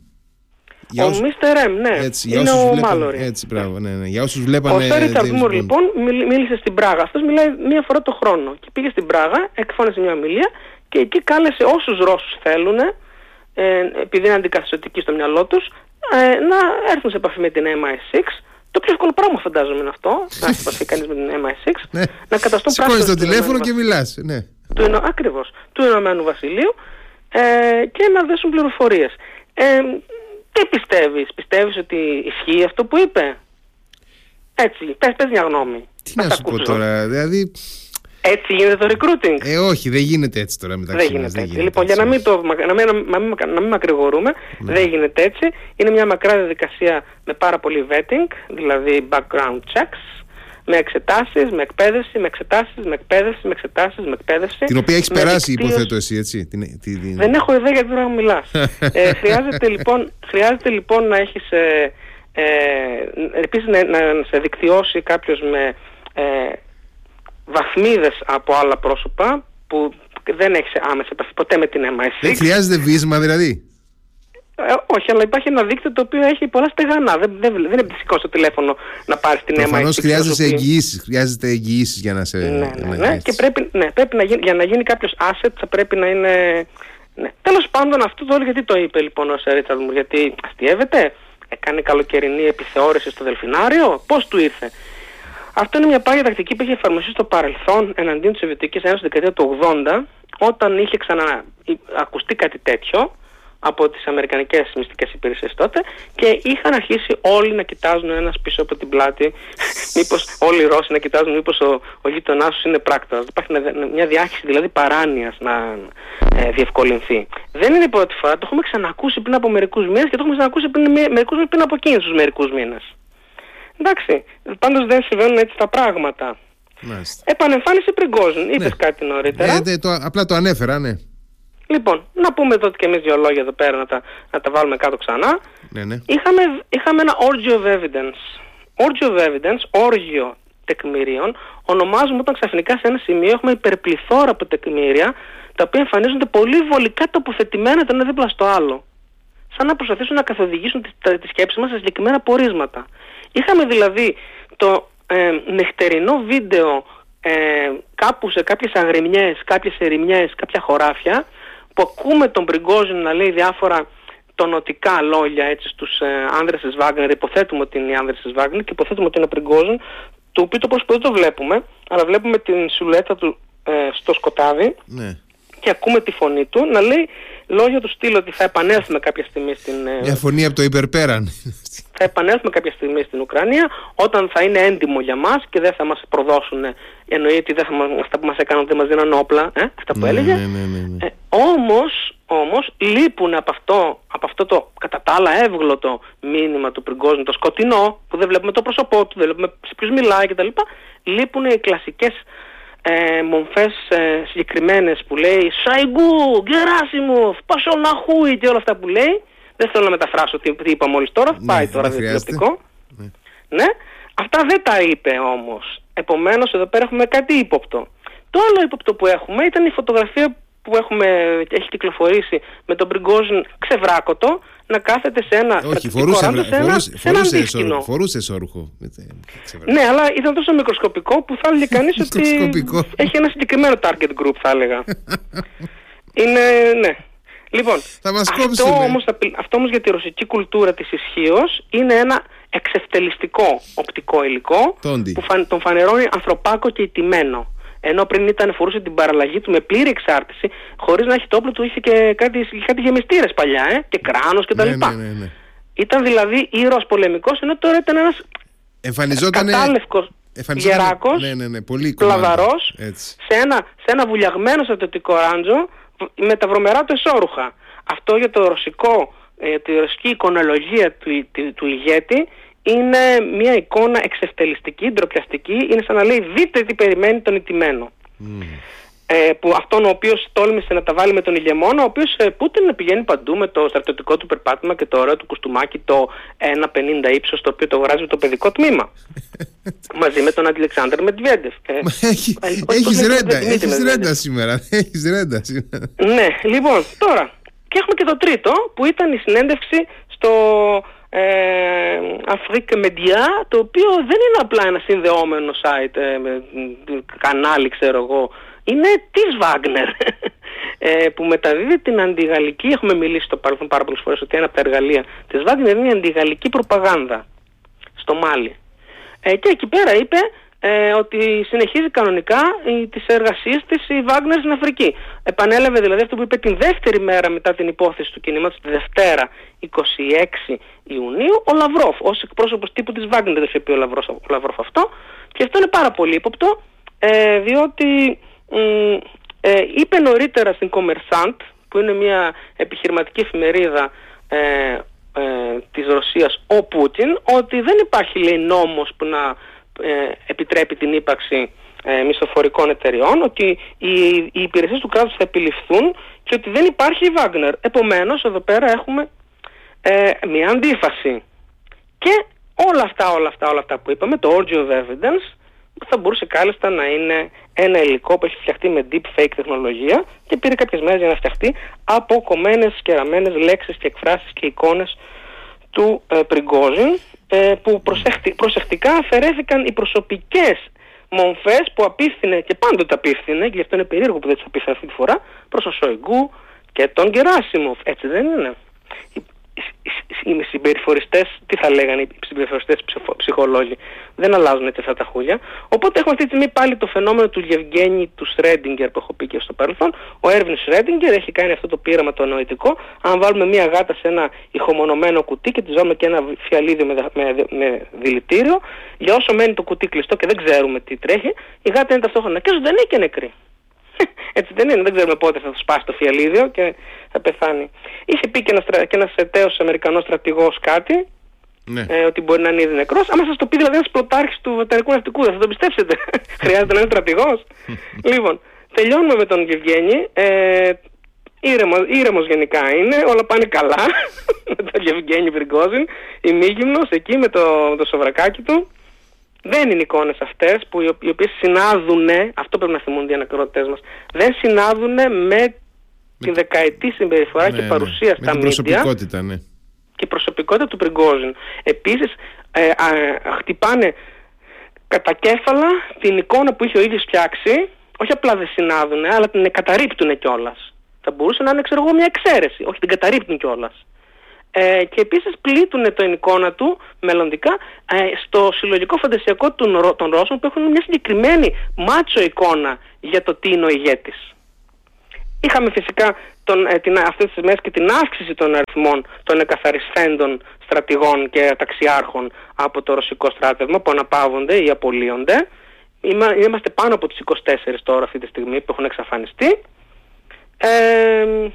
Για ο Μίστερ Εμ, ναι. Έτσι, είναι για ο Μάλορι. Έτσι, μπράβο, ναι, ναι. Για όσους βλέπανε... Ο Σέριτσαρντ Μουρ, λοιπόν, μίλησε στην Πράγα. Αυτός μιλάει μία φορά το χρόνο. Και πήγε στην Πράγα, εκφώνησε μια ομιλία και εκεί κάλεσε όσους Ρώσους θέλουν, ε, επειδή είναι αντικαθιστοτικοί στο μυαλό τους, ε, να έρθουν σε επαφή με την MI6 το πιο εύκολο πράγμα φαντάζομαι είναι αυτό, να έχει επαφή κανείς με την MI6, ναι. να καταστούν πράσινος. το τηλέφωνο και μιλάς. Ναι. Του, ακριβώς, του Ηνωμένου Βασιλείου ε, και να δέσουν πληροφορίες. Ε, τι πιστεύεις, πιστεύεις ότι ισχύει αυτό που είπε; Έτσι, πες, πες μια γνώμη. Τι να, σου πω τώρα, δηλαδή... Έτσι γίνεται το recruiting. Ε, όχι, δεν γίνεται έτσι τώρα μεταξύ δεν γίνεται, έτσι. Λοιπόν, για να μην, το, να μην, να μην, να μην μακρηγορούμε, ναι. δεν γίνεται έτσι. Είναι μια μακρά διαδικασία με πάρα πολύ vetting, δηλαδή background checks, με εξετάσεις, με εκπαίδευση, με εξετάσεις, με εκπαίδευση, με εξετάσεις, με εκπαίδευση. Την οποία έχεις περάσει, υποθέτω εσύ, έτσι. Την, την... Δεν έχω ιδέα γιατί δεν μιλάς. ε, χρειάζεται, λοιπόν, χρειάζεται λοιπόν να έχεις. Ε, ε, επίσης να, να σε δικτυώσει κάποιος με ε, βαθμίδες από άλλα πρόσωπα που δεν έχεις άμεση επαφή ποτέ με την MI6. Δεν χρειάζεται βίσμα δηλαδή. Ε, όχι, αλλά υπάρχει ένα δίκτυο το οποίο έχει πολλά στεγανά. Δεν, δεν, δεν είναι σηκώσει το τηλέφωνο να πάρεις την αίμα. Προφανώς χρειάζεται εγγυήσεις. Χρειάζεται εγγυήσεις για να σε. Ναι, ναι, ναι. Και πρέπει, ναι, πρέπει να γίνει, για να γίνει κάποιος asset θα πρέπει να είναι. Ναι. Τέλος πάντων, αυτό το όλο γιατί το είπε λοιπόν ο Σερίτσαρντ μου, γιατί αστείευεται, έκανε καλοκαιρινή επιθεώρηση στο Δελφινάριο, πώς του ήρθε. Αυτό είναι μια πάγια τακτική που είχε εφαρμοστεί στο παρελθόν εναντίον της Σοβιετικής Ένωσης στην δεκαετία του 80, όταν είχε ξαναακουστεί κάτι τέτοιο από τις αμερικανικές μυστικές υπηρεσίες τότε και είχαν αρχίσει όλοι να κοιτάζουν ένας πίσω από την πλάτη μήπως όλοι οι Ρώσοι να κοιτάζουν μήπως ο, ο γείτονάς τους είναι πράκτορας. Υπάρχει μια διάχυση δηλαδή παράνοιας να ε, διευκολυνθεί. Δεν είναι η πρώτη φορά, το έχουμε ξανακούσει πριν από μερικούς μήνες και το έχουμε ξανακούσει πριν, μερικούς μήνες πριν από εκείνους τους μερικούς μήνες. Εντάξει, πάντως δεν συμβαίνουν έτσι τα πράγματα. Μάλιστα. Επανεμφάνιση πριν ναι. είπες κάτι νωρίτερα. Ε, το, απλά το ανέφερα, ναι. Λοιπόν, να πούμε τότε και εμείς δύο λόγια εδώ πέρα να τα, να τα βάλουμε κάτω ξανά. Ναι, ναι. Είχαμε, είχαμε ένα orgy of evidence. Orgy of evidence, όργιο τεκμηρίων, ονομάζουμε όταν ξαφνικά σε ένα σημείο έχουμε υπερπληθώρα από τεκμήρια τα οποία εμφανίζονται πολύ βολικά τοποθετημένα το ένα δίπλα στο άλλο. σαν να προσπαθήσουν να καθοδηγήσουν τη, τη σκέψη μας σε συγκεκριμένα πορίσματα. Είχαμε δηλαδή το ε, νυχτερινό βίντεο ε, κάπου σε κάποιες αγριμιές, κάποιες ερημιές, κάποια χωράφια που ακούμε τον Πριγκόζιν να λέει διάφορα τονοτικά λόγια έτσι στους ε, άνδρες της Βάγνερ, υποθέτουμε ότι είναι οι άνδρες της Βάγνερ και υποθέτουμε ότι είναι Πριγκόζιν, το οποίο το πρόσωπο δεν το βλέπουμε, αλλά βλέπουμε την σουλέτα του ε, στο σκοτάδι. Ναι. Και ακούμε τη φωνή του να λέει λόγια του στυλ ότι θα επανέλθουμε κάποια στιγμή στην... Ε, Μια φωνή από το υπερπέραν. Θα επανέλθουμε κάποια στιγμή στην Ουκρανία όταν θα είναι έντιμο για μας και δεν θα μας προδώσουν εννοεί ότι δεν θα μας, αυτά που μας έκαναν δεν μας δίνουν όπλα, ε, αυτά που ναι, έλεγε. Ναι, ναι, ναι, ναι. Ε, όμως, όμως λείπουν από αυτό, από αυτό το κατά τα άλλα εύγλωτο μήνυμα του Πριγκόζνου, το σκοτεινό, που δεν βλέπουμε το πρόσωπό του, δεν βλέπουμε σε ποιους μιλάει κτλ. Λείπουν οι κλασικές ε, μομφές ε, συγκεκριμένες που λέει Σαϊγκού, Γκεράσιμοφ, Πασοναχούι και όλα αυτά που λέει. Δεν θέλω να μεταφράσω τι, τι είπα μόλις τώρα, ναι, πάει τώρα διατηλεοπτικό. Ναι. ναι. Αυτά δεν τα είπε όμως. Επομένως εδώ πέρα έχουμε κάτι ύποπτο. Το άλλο ύποπτο που έχουμε ήταν η φωτογραφία που έχουμε, έχει κυκλοφορήσει με τον Μπριγκόζιν ξεβράκωτο να κάθεται σε ένα Όχι, φορούσε, ράντο, σε ένα, φορούσε, φορούσε, φορούσε, φορούσε εσώρουχο. Ναι, αλλά ήταν τόσο μικροσκοπικό που θα έλεγε κανείς ότι έχει ένα συγκεκριμένο target group θα έλεγα. Είναι, ναι. Λοιπόν, θα μας αυτό, όμως, αυτό όμως για τη ρωσική κουλτούρα της ισχύως είναι ένα εξευτελιστικό οπτικό υλικό που φαν, τον φανερώνει ανθρωπάκο και ιτημένο. Ενώ πριν ήταν φορούσε την παραλλαγή του με πλήρη εξάρτηση, χωρίς να έχει το όπλο του, είχε και κάτι, κάτι γεμιστήρες παλιά, ε, και κράνος κτλ. Ναι, ναι, ναι, ναι, Ήταν δηλαδή ήρωας πολεμικός, ενώ τώρα ήταν ένας Εμφανιζόταν. Κατάλευκο γεράκος, ναι, ναι, ναι, πολύ πλαδαρό, σε ένα, σε ένα βουλιαγμένο στρατιωτικό ράντζο με τα βρωμερά του εσώρουχα. Αυτό για το ρωσικό, ε, τη ρωσική εικονολογία του, του, του ηγέτη είναι μια εικόνα εξευτελιστική, ντροπιαστική, είναι σαν να λέει δείτε τι περιμένει τον ηττημένο. Mm. Ε, που αυτόν ο οποίος τόλμησε να τα βάλει με τον ηγεμόνα, ο οποίος ε, Πούτιν πηγαίνει παντού με το στρατιωτικό του περπάτημα και το ωραίο του κουστούμάκι το 1,50 ύψος, το οποίο το αγοράζει με το παιδικό τμήμα. μαζί με τον Αντιλεξάνδρ Μετβιέντεφ. Ε, έχει έχεις ρέντα, έχεις ρέντα σήμερα. Έχεις ρέντα σήμερα. Ναι, λοιπόν, τώρα. Και έχουμε και το τρίτο, που ήταν η συνέντευξη στο ε, Afrique Media, το οποίο δεν είναι απλά ένα συνδεόμενο site, ε, με, κανάλι ξέρω εγώ, είναι της Wagner ε, που μεταδίδει την αντιγαλλική, έχουμε μιλήσει στο παρελθόν πάρα πολλές φορές ότι ένα από τα εργαλεία της Wagner είναι η αντιγαλλική προπαγάνδα στο Μάλι. Ε, και εκεί πέρα είπε ε, ότι συνεχίζει κανονικά ε, τις εργασίες της η Βάγνερ στην Αφρική. Επανέλαβε δηλαδή αυτό που είπε την δεύτερη μέρα μετά την υπόθεση του κινήματος, τη Δευτέρα 26 Ιουνίου, ο Λαυρόφ, ως εκπρόσωπος τύπου της Βάγνερ δεν είχε πει ο Λαυρόφ, ο Λαυρόφ αυτό και αυτό είναι πάρα πολύ ύποπτο ε, διότι ε, είπε νωρίτερα στην Commerçant που είναι μια επιχειρηματική εφημερίδα ε, ε, της Ρωσίας ο Πούτιν ότι δεν υπάρχει λέει νόμος που να ε, επιτρέπει την ύπαρξη ε, μισθοφορικών εταιριών, ότι οι, οι υπηρεσίες του κράτους θα επιληφθούν και ότι δεν υπάρχει η Wagner. Επομένως, εδώ πέρα έχουμε ε, μια αντίφαση. Και όλα αυτά, όλα αυτά, όλα αυτά που είπαμε, το orgy of evidence, θα μπορούσε κάλλιστα να είναι ένα υλικό που έχει φτιαχτεί με deep fake τεχνολογία και πήρε κάποιες μέρες για να φτιαχτεί από κομμένες και ραμμένες λέξεις και εκφράσεις και εικόνες του ε, ε, που προσεκτικά αφαιρέθηκαν οι προσωπικές μομφές που απίφθηνε και πάντοτε απίφθηνε και γι' αυτό είναι περίεργο που δεν τις απίφθηνε αυτή τη φορά προς τον Σοϊγκού και τον Γεράσιμοφ. Έτσι δεν είναι οι συμπεριφοριστές, τι θα λέγανε οι συμπεριφοριστές ψυχολόγοι, δεν αλλάζουν έτσι αυτά τα χούλια. Οπότε έχουμε αυτή τη στιγμή πάλι το φαινόμενο του Γευγένη του Σρέντιγκερ που έχω πει και στο παρελθόν. Ο Έρβιν Σρέντιγκερ έχει κάνει αυτό το πείραμα το νοητικό. Αν βάλουμε μία γάτα σε ένα ηχομονωμένο κουτί και τη βάλουμε και ένα φιαλίδιο με, με, με δηλητήριο, για όσο μένει το κουτί κλειστό και δεν ξέρουμε τι τρέχει, η γάτα είναι ταυτόχρονα και ζωντανή και νεκρή. Έτσι δεν είναι, δεν ξέρουμε πότε θα σπάσει το φιαλίδιο και θα πεθάνει. Είχε πει και ένας, και ένας εταίος Αμερικανός στρατηγός κάτι, ναι. ε, ότι μπορεί να είναι ήδη νεκρός. Άμα σας το πει δηλαδή ένας πλωτάρχης του βεταρικού ναυτικού, δεν θα το πιστέψετε. Χρειάζεται να είναι στρατηγός. λοιπόν, τελειώνουμε με τον Γευγένη. Ε, ήρεμος, ήρεμος γενικά είναι, όλα πάνε καλά. με τον Γευγένη Βριγκόζιν, ημίγυμνος εκεί με το, με το σοβρακάκι του. Δεν είναι εικόνες αυτές που οι οποίες συνάδουν, αυτό πρέπει να θυμούνται οι ανακροτές μας, δεν συνάδουν με την δεκαετή συμπεριφορά ναι, και παρουσία ναι. στα Με την προσωπικότητα, ναι. Και η προσωπικότητα του Πριγκόζιν. Επίσης, ε, α, χτυπάνε κατά κέφαλα την εικόνα που είχε ο ίδιος φτιάξει, όχι απλά δεν συνάδουν, αλλά την καταρρύπτουν κιόλας. Θα μπορούσε να είναι, ξέρω εγώ, μια εξαίρεση, όχι την καταρρύπτουν κιόλας. Ε, και επίσης πλήττουν το εικόνα του μελλοντικά ε, στο συλλογικό φαντασιακό των, των Ρώσων που έχουν μια συγκεκριμένη μάτσο εικόνα για το τι είναι ο ηγέτης. Είχαμε φυσικά τον, ε, την, αυτές τις μέρες και την αύξηση των αριθμών των εκαθαριστέντων στρατηγών και ταξιάρχων από το ρωσικό στράτευμα που αναπαύονται ή απολύονται. Είμαστε πάνω από τις 24 τώρα αυτή τη στιγμή που έχουν εξαφανιστεί. Ε,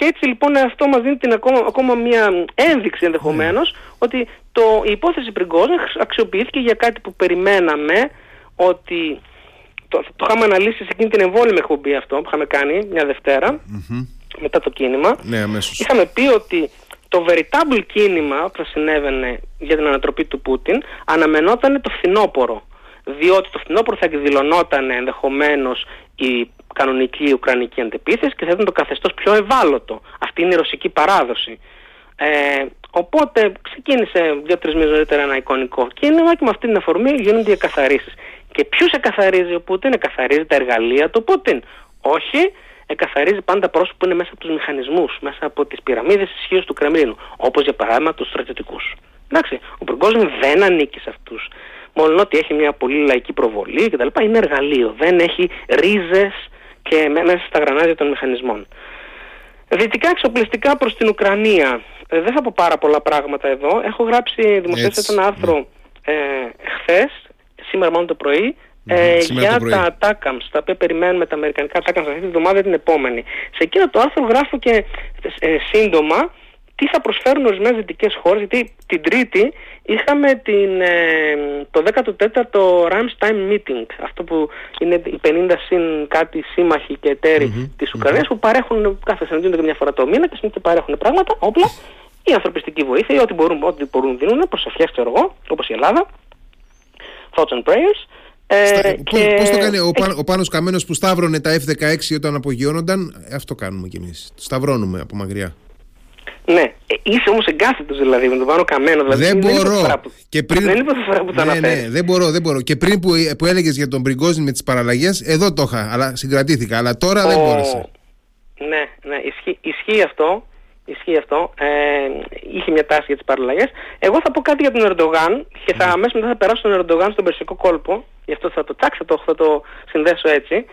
και έτσι λοιπόν αυτό μας δίνει την ακόμα, ακόμα μια ένδειξη ενδεχομένως mm. ότι το, η υπόθεση Πριγκόζιν αξιοποιήθηκε για κάτι που περιμέναμε ότι το, το είχαμε αναλύσει σε εκείνη την εμβόλυμη εκπομπή αυτό που είχαμε κάνει μια δευτερα mm-hmm. μετά το κίνημα. Ναι, αμέσως. Είχαμε πει ότι το veritable κίνημα που θα συνέβαινε για την ανατροπή του Πούτιν αναμενόταν το φθινόπωρο. Διότι το φθινόπωρο θα εκδηλωνόταν ενδεχομένως η κανονική Ουκρανική αντεπίθεση και θα ήταν το καθεστώς πιο ευάλωτο. Αυτή είναι η ρωσική παράδοση. Ε, οπότε ξεκίνησε δύο-τρεις μήνες νωρίτερα ένα εικονικό κίνημα και με αυτή την αφορμή γίνονται οι εκαθαρίσεις. Και ποιους εκαθαρίζει ο Πούτιν, εκαθαρίζει τα εργαλεία του Πούτιν. Όχι, εκαθαρίζει πάντα πρόσωπα που είναι μέσα από τους μηχανισμούς, μέσα από τις πυραμίδες ισχύως του Κρεμλίνου. Όπως για παράδειγμα τους στρατιωτικούς. Εντάξει, ο Πριγκόζιν δεν ανήκει σε αυτούς. Μόνο ότι έχει μια πολύ λαϊκή προβολή κτλ. Είναι εργαλείο. Δεν έχει ρίζες και μέσα στα γρανάζια των μηχανισμών. Δυτικά εξοπλιστικά προς την Ουκρανία. Ε, δεν θα πω πάρα πολλά πράγματα εδώ. Έχω γράψει, δημοσίευσα ένα άρθρο ναι. ε, χθες, σήμερα μόνο το πρωί, ε, για τα TACAMS, τα οποία περιμένουμε τα αμερικανικά TACAMS αυτή τη βδομάδα την επόμενη. Σε εκείνο το άρθρο γράφω και ε, σύντομα τι θα προσφέρουν ορισμένες δυτικές χώρες, γιατί την Τρίτη είχαμε την, ε, το 14ο Ramstein Meeting, αυτό που είναι οι 50 συν κάτι σύμμαχοι και εταίροι mm-hmm, της Ουκρανίας mm-hmm. που παρέχουν, κάθε συναντιούνται και μια φορά το μήνα και συνήθω παρέχουν πράγματα, όπλα, η ανθρωπιστική βοήθεια, ή ό,τι μπορούν, ό,τι μπορούν δίνουν, προσευχές, ξέρω εγώ, όπως η Ελλάδα, thoughts and prayers. Ε, και... Πώς το κάνει ο, Πά, ο Πάνος Καμένος που σταύρωνε τα F-16 όταν απογειώνονταν, αυτό κάνουμε κι εμείς, σταυρώνουμε από μακριά. Ναι, ε, είσαι όμως εγκάθετος δηλαδή με τον Πάνο Καμένο. Δηλαδή, δεν μπορώ. που, και πριν... Δεν είναι φορά που το ναι, ναι, δεν μπορώ, δεν μπορώ. Και πριν που, που έλεγες για τον Μπριγκόζιν με τις παραλλαγές, εδώ το είχα, αλλά συγκρατήθηκα. Αλλά τώρα δεν μπόρεσα. Ναι, ναι, ισχύει, ισχύει αυτό. Ισχύει αυτό. Ε, είχε μια τάση για τις παραλλαγές. Εγώ θα πω κάτι για τον Ερντογάν και θα αμέσως μετά θα περάσω τον Ερντογάν στον Περσικό κόλπο. Γι' αυτό θα το τάξω, το, θα το συνδέσω έτσι.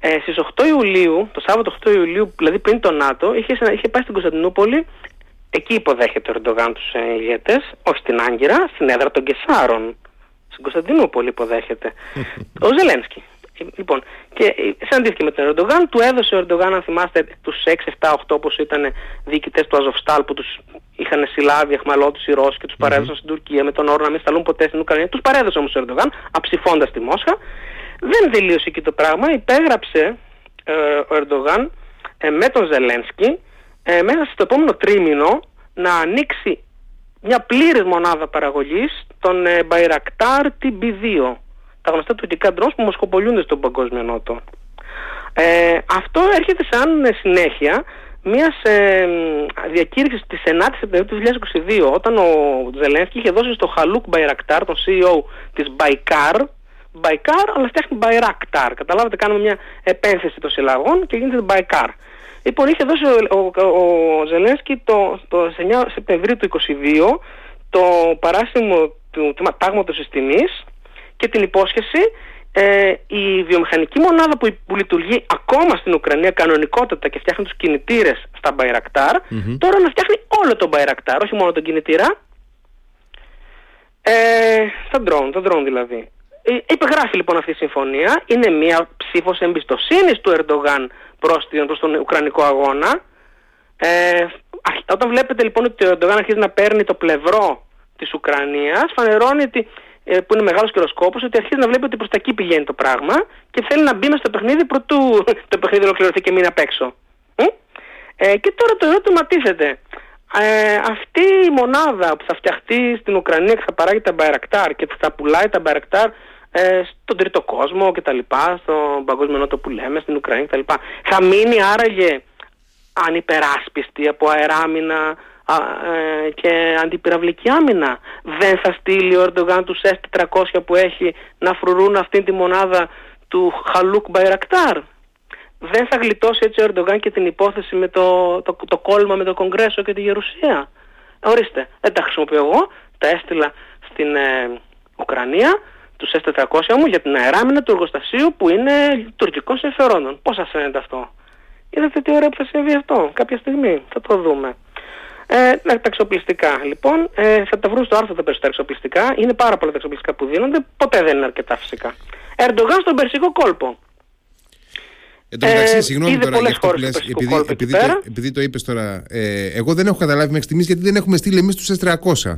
Ε, Στις 8 Ιουλίου, το Σάββατο 8 Ιουλίου, δηλαδή πριν το ΝΑΤΟ, είχε, είχε πάει στην Κωνσταντινούπολη Εκεί υποδέχεται ο Ερντογάν τους ηγέτες, όχι στην Άγκυρα, στην έδρα των Κεσάρων. Στην Κωνσταντινούπολη υποδέχεται. ο Ζελένσκι. Λοιπόν, και συναντήθηκε με τον Ερντογάν, του έδωσε ο Ερντογάν, αν θυμάστε, τους 6, 7, 8 όπως ήταν διοικητές του Αζοφστάλ που τους είχαν συλλάβει εχμαλώτου οι Ρώσοι και τους παρέδωσαν στην Τουρκία με τον όρο να μην σταλούν ποτέ στην Ουκρανία. Τους παρέδωσε όμως ο Ερντογάν, αψηφώντας τη Μόσχα. Δεν τελείωσε εκεί το πράγμα. Υπέγραψε ε, ο Ερντογάν ε, με τον Ζελένσκι ε, μέσα στο επόμενο τρίμηνο να ανοίξει μια πλήρης μονάδα παραγωγής των ε, Bayraktar TB2 τα γνωστά τουρκικά ντρός που μοσχοπολιούνται στον παγκόσμιο νότο. Ε, αυτό έρχεται σαν συνέχεια μιας ε, διακήρυξης της 9 Σεπτεμβρίου του 2022 όταν ο Ζελένσκι είχε δώσει στο Χαλούκ Bayraktar, τον CEO της Baykar, Baykar αλλά φτιάχνει Bayraktar. Καταλάβετε, κάνουμε μια επένθεση των συλλαγών και γίνεται Baykar. Λοιπόν, είχε δώσει ο, ο, ο Ζελένσκι το, το 9 Σεπτεμβρίου του 2022 το παράσημο του, του τάγματος της τιμής και την υπόσχεση ε, η βιομηχανική μονάδα που, που λειτουργεί ακόμα στην Ουκρανία κανονικότατα και φτιάχνει τους κινητήρες στα Bayraktar mm τώρα να φτιάχνει όλο τον Bayraktar, όχι μόνο τον κινητήρα ε, στα drone, τα drone δηλαδή. Ε, υπεγράφει λοιπόν αυτή η συμφωνία, είναι μια ψήφος εμπιστοσύνης του Ερντογάν προς, προς τον Ουκρανικό αγώνα. Ε, όταν βλέπετε λοιπόν ότι ο Ερντογάν αρχίζει να παίρνει το πλευρό της Ουκρανίας, φανερώνει ότι, ε, που είναι μεγάλος καιροσκόπος, ότι αρχίζει να βλέπει ότι προς τα εκεί πηγαίνει το πράγμα και θέλει να μπει μέσα στο παιχνίδι προτού το παιχνίδι ολοκληρωθεί και μείνει απ' έξω. Ε, και τώρα το ερώτημα τίθεται. Ε, αυτή η μονάδα που θα φτιαχτεί στην Ουκρανία και θα παράγει τα Μπαϊρακτάρ και θα πουλάει τα Μπαϊρακτάρ ε, στον τρίτο κόσμο κτλ. Στον παγκόσμιο νότο που λέμε, στην Ουκρανία κτλ. Θα μείνει άραγε ανυπεράσπιστη από αεράμινα ε, και αντιπυραυλική άμυνα. Δεν θα στείλει ο Ερντογάν τους S400 που έχει να φρουρούν αυτήν τη μονάδα του Χαλούκ Μπαϊρακτάρ. Δεν θα γλιτώσει έτσι ο Ερντογάν και την υπόθεση με το, το, το κόλλημα με το Κογκρέσο και τη Γερουσία. Ορίστε, δεν τα χρησιμοποιώ εγώ, τα έστειλα στην ε, Ουκρανία, τους S400 μου για την αεράμινα του εργοστασίου που είναι τουρκικών συμφερόντων. Πώς σας φαίνεται αυτό; Είδατε τι ωραία που θα συμβεί αυτό; Κάποια στιγμή. Θα το δούμε. Ε, τα εξοπλιστικά λοιπόν, ε, θα τα βρουν στο άρθρο τα περισσότερα εξοπλιστικά. Είναι πάρα πολλά τα εξοπλιστικά που δίνονται, ποτέ δεν είναι αρκετά φυσικά. Ερντογάν στον Περσικό κόλπο. Εν τω μεταξύ, ε, συγγνώμη τώρα για αυτό που λες, επειδή, επειδή, το, επειδή το είπες τώρα, ε, εγώ δεν έχω καταλάβει μέχρι στιγμής γιατί δεν έχουμε στείλει εμείς τους S300.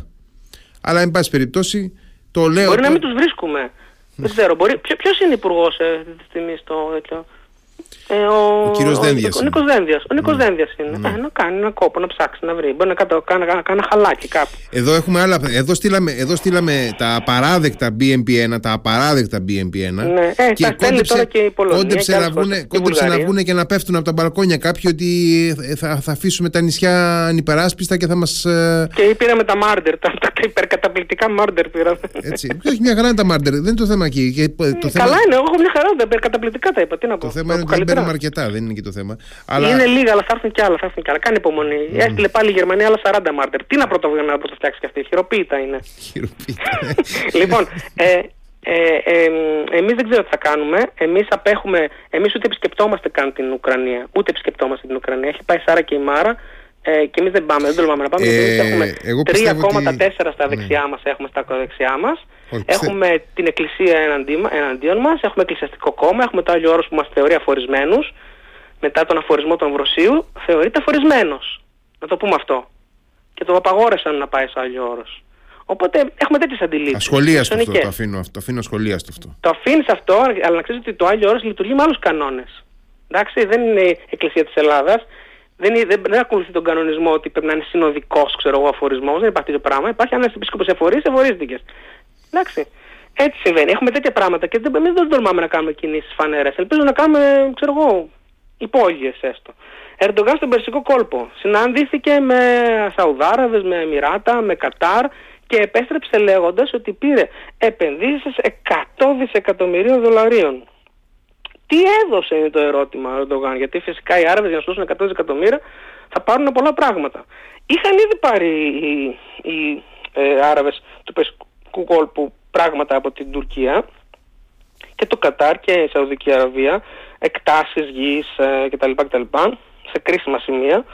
Αλλά, εν πάση περιπτώσει, το λέω... Μπορεί να μην τους βρίσκουμε. δεν ξέρω, μπορεί... Ποιος είναι υπουργός ε, αυτή τη στιγμή στο τέτοιο... Ε, ο, ο κύριος Δένδιας. Ο Νίκος Δένδιας. Ο Νίκος ναι. Δένδιας είναι. Ναι. Ε, να κάνει ένα κόπο, να ψάξει, να βρει. Μπορεί να κάνει, κάνει, κάνει ένα χαλάκι κάπου. Εδώ, έχουμε άλλα, εδώ, στείλαμε, εδώ στείλαμε τα απαράδεκτα BMP1, τα απαράδεκτα BMP1. Ναι, ε, και κόντεψε, τώρα και η Πολωνία. Κόντεψε, και να, βγούνε, κόντεψε να βγούνε και να πέφτουν από τα μπαλκόνια κάποιοι ότι θα, θα αφήσουμε τα νησιά ανυπεράσπιστα και θα μας. Ε... Και πήραμε τα μάρντερ, τα, τα υπερκαταπληκτικά μάρντερ πήραμε. Έτσι. Όχι, μια χαρά είναι τα μάρντερ, δεν είναι το θέμα εκεί. Και, το ε, θέμα... Καλά είναι, εγώ έχω μια χαρά, τα υπερκαταπληκτικά τα είπα. Τι να πω. Το θέμα είναι ότι παίρνουμε αρκετά, δεν είναι και το θέμα. Αλλά... Είναι λίγα, αλλά θα έρθουν κι άλλα. Θα έρθουν κι άλλα. Κάνει υπομονή. Mm. Έστειλε πάλι η Γερμανία άλλα 40 μάρτερ. Τι να πρωτοβουλία να πρωτοφτιάξει κι αυτή. Χειροποίητα είναι. Χειροποίητα. λοιπόν, ε, ε, ε, εμείς δεν ξέρω τι θα κάνουμε. Εμείς απέχουμε, εμείς ούτε επισκεπτόμαστε καν την Ουκρανία. Ούτε επισκεπτόμαστε την Ουκρανία. Έχει πάει Σάρα και η Μάρα. Ε, και εμείς δεν πάμε, δεν τολμάμε να πάμε. Ε, εμείς έχουμε 3,4 στα ναι. δεξιά μας, έχουμε στα ακροδεξιά μας. Έχουμε την εκκλησία εναντίον μας, έχουμε εκκλησιαστικό κόμμα, έχουμε το άλλο όρος που μας θεωρεί αφορισμένους μετά τον αφορισμό του Αμβροσίου θεωρείται αφορισμένος. Να το πούμε αυτό. Και το απαγόρεσαν να πάει σε άλλο όρος. Οπότε έχουμε τέτοιες αντιλήψεις. Ασχολίαστο αυτό, το αφήνω, το αφήνω ασχολίαστο αυτό. Το αφήνεις αυτό, αλλά να ξέρεις ότι το άλλο όρος λειτουργεί με άλλους κανόνες. Εντάξει, δεν είναι η Εκκλησία της Ελλάδας. Δεν, δεν, δεν ακολουθεί τον κανονισμό ότι πρέπει να είναι συνοδικός αφορισμός. Δεν υπάρχει τέτοιο πράγμα. Υπάρχει ένας επίσκοπος εφορεί, εφορίστηκε. Εντάξει. Έτσι συμβαίνει. Έχουμε τέτοια πράγματα και δεν, δεν τολμάμε να κάνουμε κινήσεις φανέρες. Ελπίζω να κάνουμε, ξέρω εγώ, υπόγειες έστω. Ερντογάν στον Περσικό κόλπο. Συναντήθηκε με Σαουδάραβες, με Εμμυράτα, με Κατάρ και επέστρεψε λέγοντας ότι πήρε επενδύσεις 100 δισεκατομμυρίων δολαρίων. Τι έδωσε είναι το ερώτημα ο Ερντογάν, γιατί φυσικά οι Άραβες για να σώσουν 100 δισεκατομμύρια θα πάρουν πολλά πράγματα. Είχαν ήδη πάρει οι, οι ε, Άραβες του Περσικού κόλπου πράγματα από την Τουρκία και το Κατάρ και η Σαουδική Αραβία εκτάσεις γης ε, κτλ, κτλ. σε κρίσιμα σημεία,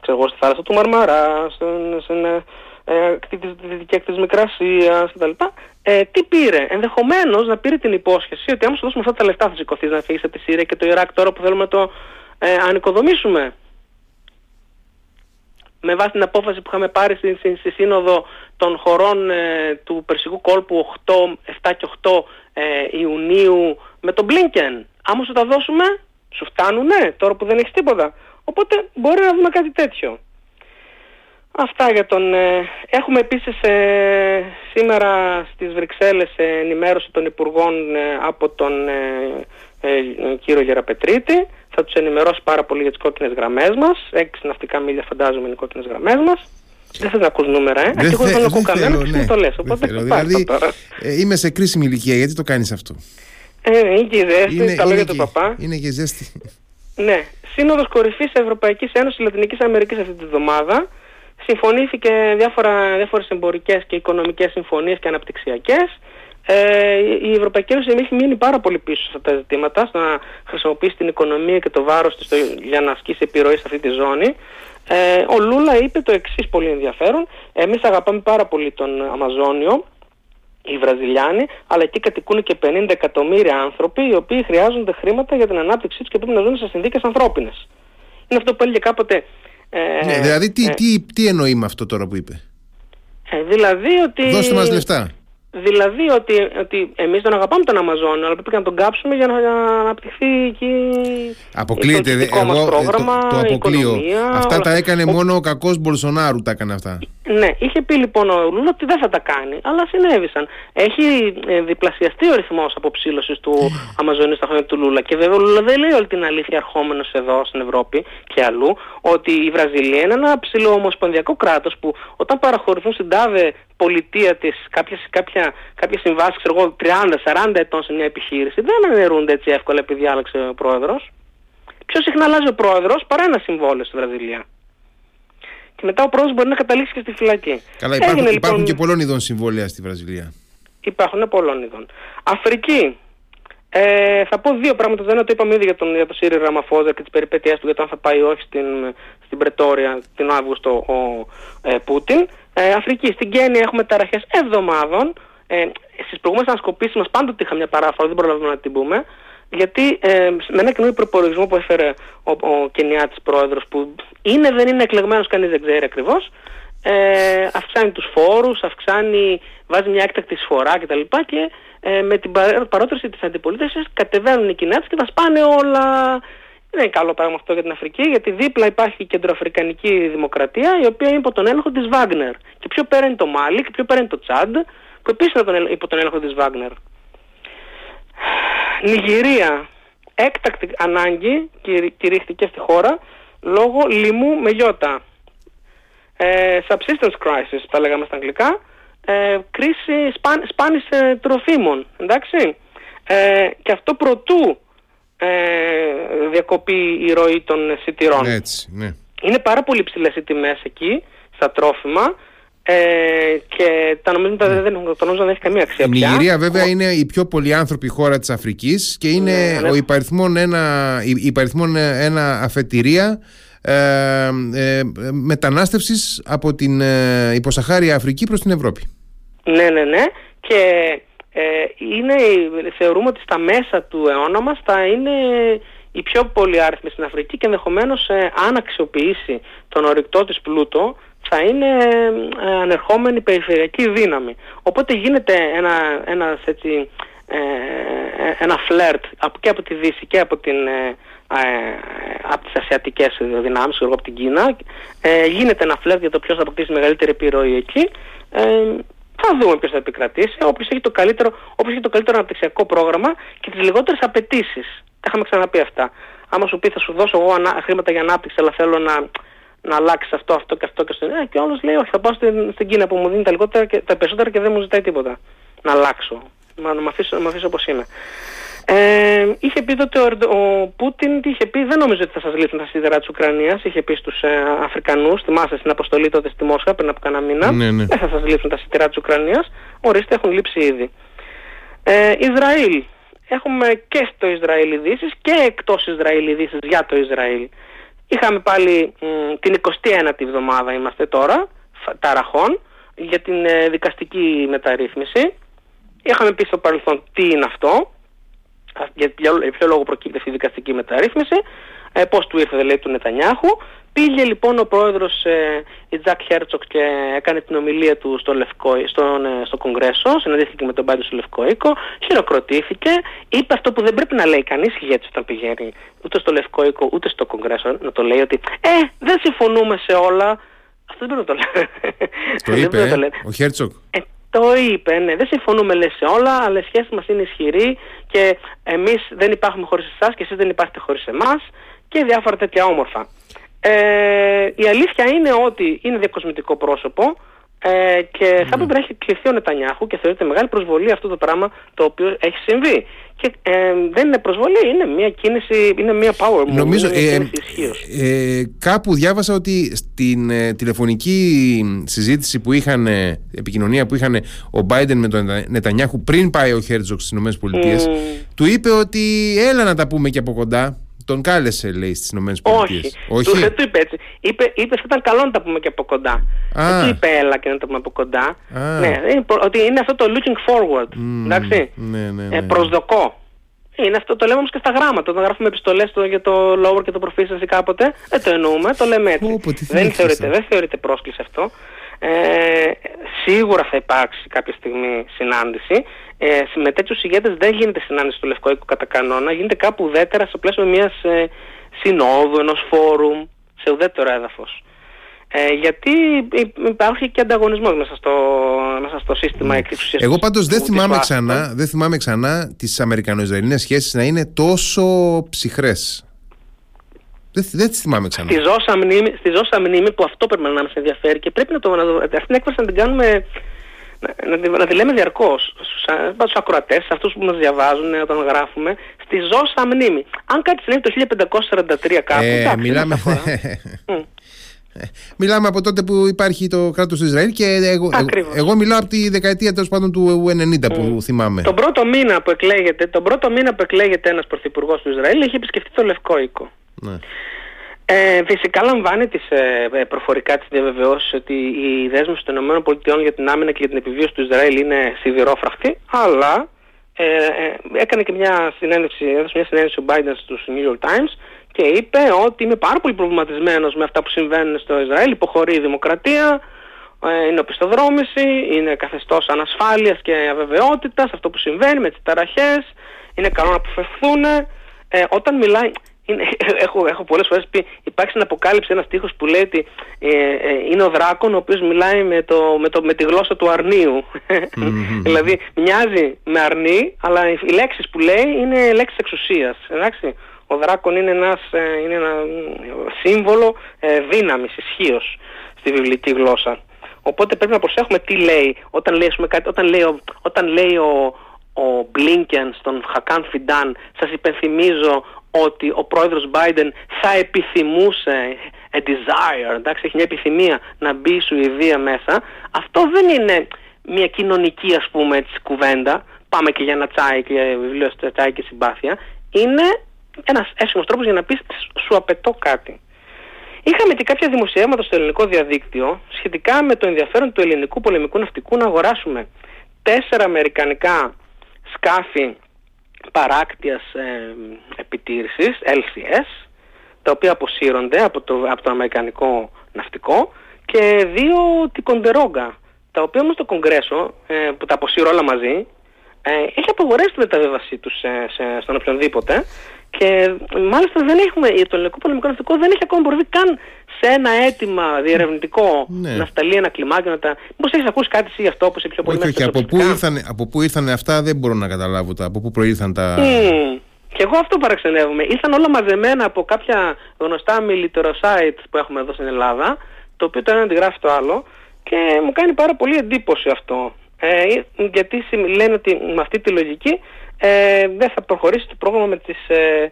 ξέρω εγώ στη θάλασσα του Μαρμαρά, στην, στην ε, ε, τη δυτική ακτή Μικρασίας κτλ. Ε, τι πήρε, ενδεχομένως να πήρε την υπόσχεση ότι άμα σου δώσουμε αυτά τα λεφτά θα σηκωθείς να φύγεις από τη Σύρια και το Ιράκ τώρα που θέλουμε να το ε, ανοικοδομήσουμε. Με βάση την απόφαση που είχαμε πάρει στη, στη, στη σύνοδο των χωρών ε, του Περσικού κόλπου 8, 7 και 8 ε, Ιουνίου με τον Μπλίνκεν άμα σου τα δώσουμε, σου φτάνουνε τώρα που δεν έχεις τίποτα. Οπότε μπορεί να δούμε κάτι τέτοιο. Αυτά για τον... Ε, έχουμε επίσης ε, σήμερα στις Βρυξέλλες ε, ενημέρωση των Υπουργών ε, από τον κύριο Γεραπετρίτη. Θα τους ενημερώσει πάρα πολύ για τις κόκκινες γραμμές μας. Έξι ναυτικά μίλια φαντάζομαι είναι οι κόκκινες γραμμές μας. Δεν θέλω να ακούς νούμερα, ε. Δεν, δεν, δεν ακούω κανένας ναι. το λες. Οπότε δηλαδή, είμαι σε κρίσιμη ηλικία, γιατί το κάνεις αυτό; Ε, είναι και η ζέστη, είναι, τα λόγια του παπά. Είναι και η ζέστη. Ναι. Σύνοδος κορυφής Ευρωπαϊκής Ένωσης Λατινικής Αμερικής αυτή τη βδομάδα. Συμφωνήθηκε διάφορα, διάφορες εμπορικές και οικονομικές συμφωνίες και αναπτυξιακές. Ε, η Ευρωπαϊκή Ένωση έχει μείνει πάρα πολύ πίσω σε αυτά τα ζητήματα, στο να χρησιμοποιήσει την οικονομία και το βάρος της για να ασκήσει επιρροή σε αυτή τη ζώνη. Ε, ο Λούλα είπε το εξής πολύ ενδιαφέρον. Εμείς αγαπάμε πάρα πολύ τον Αμαζόνιο οι Βραζιλιάνοι, αλλά εκεί κατοικούν και 50 εκατομμύρια άνθρωποι οι οποίοι χρειάζονται χρήματα για την ανάπτυξή τους και πρέπει να ζουν σε συνθήκες ανθρώπινες. Είναι αυτό που έλεγε κάποτε. Ε, ναι, δηλαδή, τι, ε, τι, τι εννοεί με αυτό τώρα που είπε; Ε, δηλαδή ότι. Δώστε μας λεφτά. Δηλαδή ότι, ότι εμείς τον αγαπάμε τον Αμαζόνιο, αλλά πρέπει να τον κάψουμε για να αναπτυχθεί εκεί Αποκλείεται, το εγώ πρόγραμμα, το, το αποκλείω. Αυτά τα έκανε μόνο ο κακός Μπολσονάρου τα έκανε αυτά. Ναι, είχε πει λοιπόν ο Λούλα ότι δεν θα τα κάνει, αλλά συνέβησαν. Έχει ε, διπλασιαστεί ο ρυθμός αποψήλωσης του Αμαζονίου στα χρόνια του Λούλα. Και βέβαια ο Λούλα δεν λέει όλη την αλήθεια ερχόμενος εδώ στην Ευρώπη και αλλού, ότι η Βραζιλία είναι ένα ψηλό ομοσπονδιακό κράτος που όταν παραχωρηθούν στην τάδε πολιτεία της κάποια, κάποια συμβάσεις, ξέρω εγώ, 30-40 ετών σε μια επιχείρηση, δεν αναιρούνται έτσι εύκολα επειδή άλλαξε ο πρόεδρος. Πιο συχνά αλλάζει ο πρόεδρος παρά ένα συμβόλαιο στη Βραζιλία και μετά ο πρόεδρος μπορεί να καταλήξει και στη φυλακή. Καλά, υπάρχουν, Έγινε, υπάρχουν λοιπόν, και πολλών ειδών συμβόλαια στη Βραζιλία. Υπάρχουν πολλών ειδών. Αφρική. Ε, θα πω δύο πράγματα. Το ένα το είπαμε ήδη για τον, για τον Σύρι Ραμαφόζα και τις περιπέτειές του για το αν θα πάει ή όχι στην, στην Πρετόρια την Αύγουστο ο ε, Πούτιν. Ε, Αφρική. Στην Κένια έχουμε ταραχές εβδομάδων. Ε, Στις προηγούμενες ανασκοπήσεις μας πάντοτε είχα μια παράφρα, δεν προλαβαίνουμε να την πούμε γιατί ε, με ένα καινούριο προπολογισμό που έφερε ο, ο Κενιάτης πρόεδρος που είναι δεν είναι εκλεγμένος κανείς δεν ξέρει ακριβώς ε, αυξάνει τους φόρους, αυξάνει, βάζει μια έκτακτη εισφορά κτλ. Και ε, με την παρότριση της αντιπολίτευσης κατεβαίνουν οι Κινέζοι και τα σπάνε όλα. Δεν είναι καλό πράγμα αυτό για την Αφρική, γιατί δίπλα υπάρχει η κεντροαφρικανική δημοκρατία, η οποία είναι υπό τον έλεγχο της Βάγνερ. Και πιο πέρα είναι το Μάλι και πιο πέρα είναι το Τσάντ, που επίσης είναι υπό τον έλεγχο της Βάγνερ. Νιγηρία. Έκτακτη ανάγκη κηρύχθηκε στη χώρα λόγω λοιμού με γιώτα. Ε, subsistence crisis τα λέγαμε στα αγγλικά. Ε, κρίση σπάν, σπάνης ε, τροφίμων. Εντάξει. Ε, και αυτό προτού ε, διακοπεί η ροή των σιτηρών. Έτσι, ναι. Είναι πάρα πολύ ψηλές οι τιμές εκεί στα τρόφιμα ε, και τα νομίσματα ναι. δεν, το νόμισμα δεν έχει καμία αξία Η Νιγηρία βέβαια είναι η πιο πολυάνθρωπη χώρα της Αφρικής και είναι ναι, ναι. ο υπαριθμόν ένα, υπαριθμόν ένα αφετηρία ε, ε, μετανάστευσης από την ε, υποσαχάρια Αφρική προς την Ευρώπη. Ναι, ναι, ναι. Και ε, είναι, θεωρούμε ότι στα μέσα του αιώνα μας θα είναι η πιο πολυάριθμη στην Αφρική και ενδεχομένως ε, αν αξιοποιήσει τον ορυκτό της πλούτο θα είναι ε, ανερχόμενη περιφερειακή δύναμη. Οπότε γίνεται ένα, ένας έτσι, ε, ένα φλερτ και από τη Δύση και από, την, ε, από τις ασιατικές δυνάμεις, από την Κίνα. γίνεται ένα φλερτ για το ποιος θα αποκτήσει μεγαλύτερη επιρροή εκεί. θα δούμε ποιος θα επικρατήσει, όποιος έχει το καλύτερο, όποιος έχει το καλύτερο αναπτυξιακό πρόγραμμα και τις λιγότερες απαιτήσεις. Τα είχαμε ξαναπεί αυτά. Άμα σου πει θα σου δώσω εγώ χρήματα για ανάπτυξη, αλλά θέλω να να αλλάξει αυτό, αυτό και αυτό και αυτό. Ε, και όλος λέει, Όχι, θα πάω στην, στην Κίνα που μου δίνει τα, λιγότερα και, τα περισσότερα και δεν μου ζητάει τίποτα. Να αλλάξω. Να, να με αφήσω, να αφήσω όπως είμαι. Ε, είχε πει τότε ο, ο Πούτιν, τι είχε πει, δεν νομίζω ότι θα σας λύσουν τα σίδερα της Ουκρανίας. Είχε πει στους ε, Αφρικανούς, θυμάστε στην αποστολή τότε στη Μόσχα πριν από κανένα μήνα. Ναι, ναι. Δεν θα σας λύσουν τα σίδερα της Ουκρανίας. Ορίστε, έχουν λείψει ήδη. Ε, Ισραήλ. Έχουμε και στο Ισραήλ ειδήσεις και εκτός Ισραήλ ειδήσεις για το Ισραήλ. Είχαμε πάλι την 21η εβδομάδα είμαστε τώρα, ταραχών, για την ε, δικαστική μεταρρύθμιση. Είχαμε πει στο παρελθόν τι είναι αυτό, για ποιο λόγο προκύπτει αυτή η δικαστική μεταρρύθμιση, ε, πώς του ήρθε λέει του Νετανιάχου. Πήγε λοιπόν ο πρόεδρος ε, Ιτζάκ Χέρτσοκ και έκανε την ομιλία του στο, Λευκό, στον, ε, στο Κογκρέσο, συναντήθηκε με τον Μπάιντερ στο Λευκό Οίκο, χειροκροτήθηκε, είπε αυτό που δεν πρέπει να λέει κανείς ηγέτης όταν πηγαίνει ούτε στο Λευκό Οίκο ούτε στο Κογκρέσο, να το λέει ότι «Ε, δεν συμφωνούμε σε όλα». Αυτό δεν πρέπει να το λέει. Το είπε, ο Χέρτσοκ. Ε, το είπε, ναι. Δεν συμφωνούμε λες σε όλα, αλλά η σχέση μας είναι ισχυρή και εμείς δεν υπάρχουμε χωρίς εσάς και εσείς δεν υπάρχετε χωρίς εμάς και διάφορα τέτοια όμορφα. Ε, η αλήθεια είναι ότι είναι διακοσμητικό πρόσωπο ε, και θα έπρεπε να έχει κληθεί ο Νετανιάχου και θεωρείται μεγάλη προσβολή αυτό το πράγμα το οποίο έχει συμβεί. Και ε, δεν είναι προσβολή, είναι μια κίνηση, είναι μια power move. Νομίζω, είναι ε, ε, κάπου διάβασα ότι στην ε, τηλεφωνική συζήτηση που είχαν, επικοινωνία που είχαν ο Biden με τον Νετανιάχου πριν πάει ο Χέρτζοκ στις ΗΠΑ, mm. του είπε ότι έλα να τα πούμε και από κοντά. Τον κάλεσε, λέει, στις ΗΠΑ. Όχι. Όχι. δεν του είπε έτσι. Είπε, είπες θα ήταν καλό να τα πούμε και από κοντά. Δεν του είπε έλα και να τα πούμε από κοντά. Ναι, ότι είναι αυτό το looking forward. εντάξει. Ναι, ναι, ναι. Ε, προσδοκώ. Είναι αυτό, το λέμε όμως και στα γράμματα. Όταν γράφουμε επιστολές για το lower και το proficiency κάποτε, δεν το εννοούμε, το λέμε έτσι. δεν, θεωρείται, δεν θεωρείται πρόσκληση αυτό. Ε, σίγουρα θα υπάρξει κάποια στιγμή συνάντηση. Ε, με τέτοιους ηγέτες δεν γίνεται συνάντηση στο Λευκό Οίκο κατά κανόνα, γίνεται κάπου ουδέτερα στο πλαίσιο μιας ε, συνόδου, ενός φόρουμ, σε ουδέτερο έδαφος. Ε, γιατί υπάρχει και ανταγωνισμός μέσα στο, μέσα στο σύστημα εξουσία. Εγώ πάντως δεν, θυμάμαι ξανά, δεν θυμάμαι ξανά τις Αμερικανο-Ισραηλινές σχέσεις να είναι τόσο ψυχρές. Δεν, δεν τις θυμάμαι ξανά. Στη ζώσα, μνήμη, στη ζώσα μνήμη που αυτό πρέπει να μας ενδιαφέρει και πρέπει να το. Να, αυτή την έκφραση να την κάνουμε. Να, να, να τη λέμε διαρκώς στους ακροατές, σε αυτούς που μας διαβάζουν όταν γράφουμε, στη ζώσα μνήμη. Αν κάτι συνέβη το 1543 κάπου. Ε, εντάξει, μιλάμε. Μιλάμε από τότε που υπάρχει το κράτος του Ισραήλ και εγώ, εγώ, μιλάω από τη δεκαετία τέλος πάντων του 90 που θυμάμαι. Τον πρώτο μήνα που εκλέγεται, τον πρώτο μήνα που εκλέγεται ένας πρωθυπουργός του Ισραήλ έχει επισκεφτεί το Λευκό Οίκο. Ναι. Ε, φυσικά λαμβάνει τις, ε, ε προφορικά τις διαβεβαιώσεις ότι η δέσμευση των ΗΠΑ για την άμυνα και για την επιβίωση του Ισραήλ είναι σιδηρόφραχτη, αλλά ε, ε, έκανε και μια συνέντευξη, έδωσε μια συνέντευξη ο Biden στους New York Times και είπε ότι είμαι πάρα πολύ προβληματισμένος με αυτά που συμβαίνουν στο Ισραήλ, υποχωρεί η δημοκρατία, ε, είναι οπισθοδρόμηση, είναι καθεστώς ανασφάλειας και αβεβαιότητας, αυτό που συμβαίνει με τις ταραχές, είναι καλό να αποφευθούν. Ε, όταν μιλάει, είναι, έχω, έχω πολλές φορές πει, υπάρχει στην Αποκάλυψη ένας στίχος που λέει ότι ε, ε, είναι ο δράκον ο οποίος μιλάει με, το, με, το, με τη γλώσσα του αρνίου. δηλαδή μοιάζει με αρνί, αλλά οι λέξεις που λέει είναι λέξεις εξουσίας. Εντάξει; Ο δράκον είναι, ένας, ε, είναι ένα σύμβολο ε, δύναμης, ισχύως στη βιβλική γλώσσα. Οπότε πρέπει να προσέχουμε τι λέει όταν λέει, κάτι, όταν λέει, όταν λέει ο, ο Μπλίνκεν στον Χακάν Φιντάν σας υπενθυμίζω ότι ο πρόεδρος Biden θα επιθυμούσε a desire, εντάξει, έχει μια επιθυμία να μπει η Σουηδία μέσα αυτό δεν είναι μια κοινωνική ας πούμε έτσι κουβέντα πάμε και για ένα τσάι και για βιβλίο τσάι και συμπάθεια είναι ένας έσχημος τρόπος για να πεις σου απαιτώ κάτι. Είχαμε και κάποια δημοσιεύματα στο ελληνικό διαδίκτυο σχετικά με το ενδιαφέρον του ελληνικού πολεμικού ναυτικού να αγοράσουμε τέσσερα αμερικανικά σκάφη παράκτειας ε, επιτήρησης, LCS, τα οποία αποσύρονται από το, από το αμερικανικό ναυτικό και δύο τικοντερόγκα, τα οποία όμως το Κογκρέσο, ε, που τα αποσύρω όλα μαζί, ε, έχει απογορέσει τη μεταβίβασή τους στον οποιονδήποτε και μάλιστα δεν έχουμε, το ελληνικό πολεμικό ναυτικό δεν έχει ακόμα προβεί καν σε ένα αίτημα διερευνητικό ναι. να σταλεί ένα κλιμάκι. Να τα... Μήπως έχεις ακούσει κάτι εσύ γι' αυτό όπως πιο πολύ Όχι, όχι. Από πού, ήρθαν, από πού ήρθαν αυτά δεν μπορώ να καταλάβω. Τα, από πού προήλθαν τα... Mm. Και εγώ αυτό παραξενεύομαι. Ήρθαν όλα μαζεμένα από κάποια γνωστά military sites που έχουμε εδώ στην Ελλάδα, το οποίο το ένα αντιγράφει το άλλο και μου κάνει πάρα πολύ εντύπωση αυτό. Ε, γιατί λένε ότι με αυτή τη λογική ε, δεν θα προχωρήσει το πρόγραμμα με τις, ε,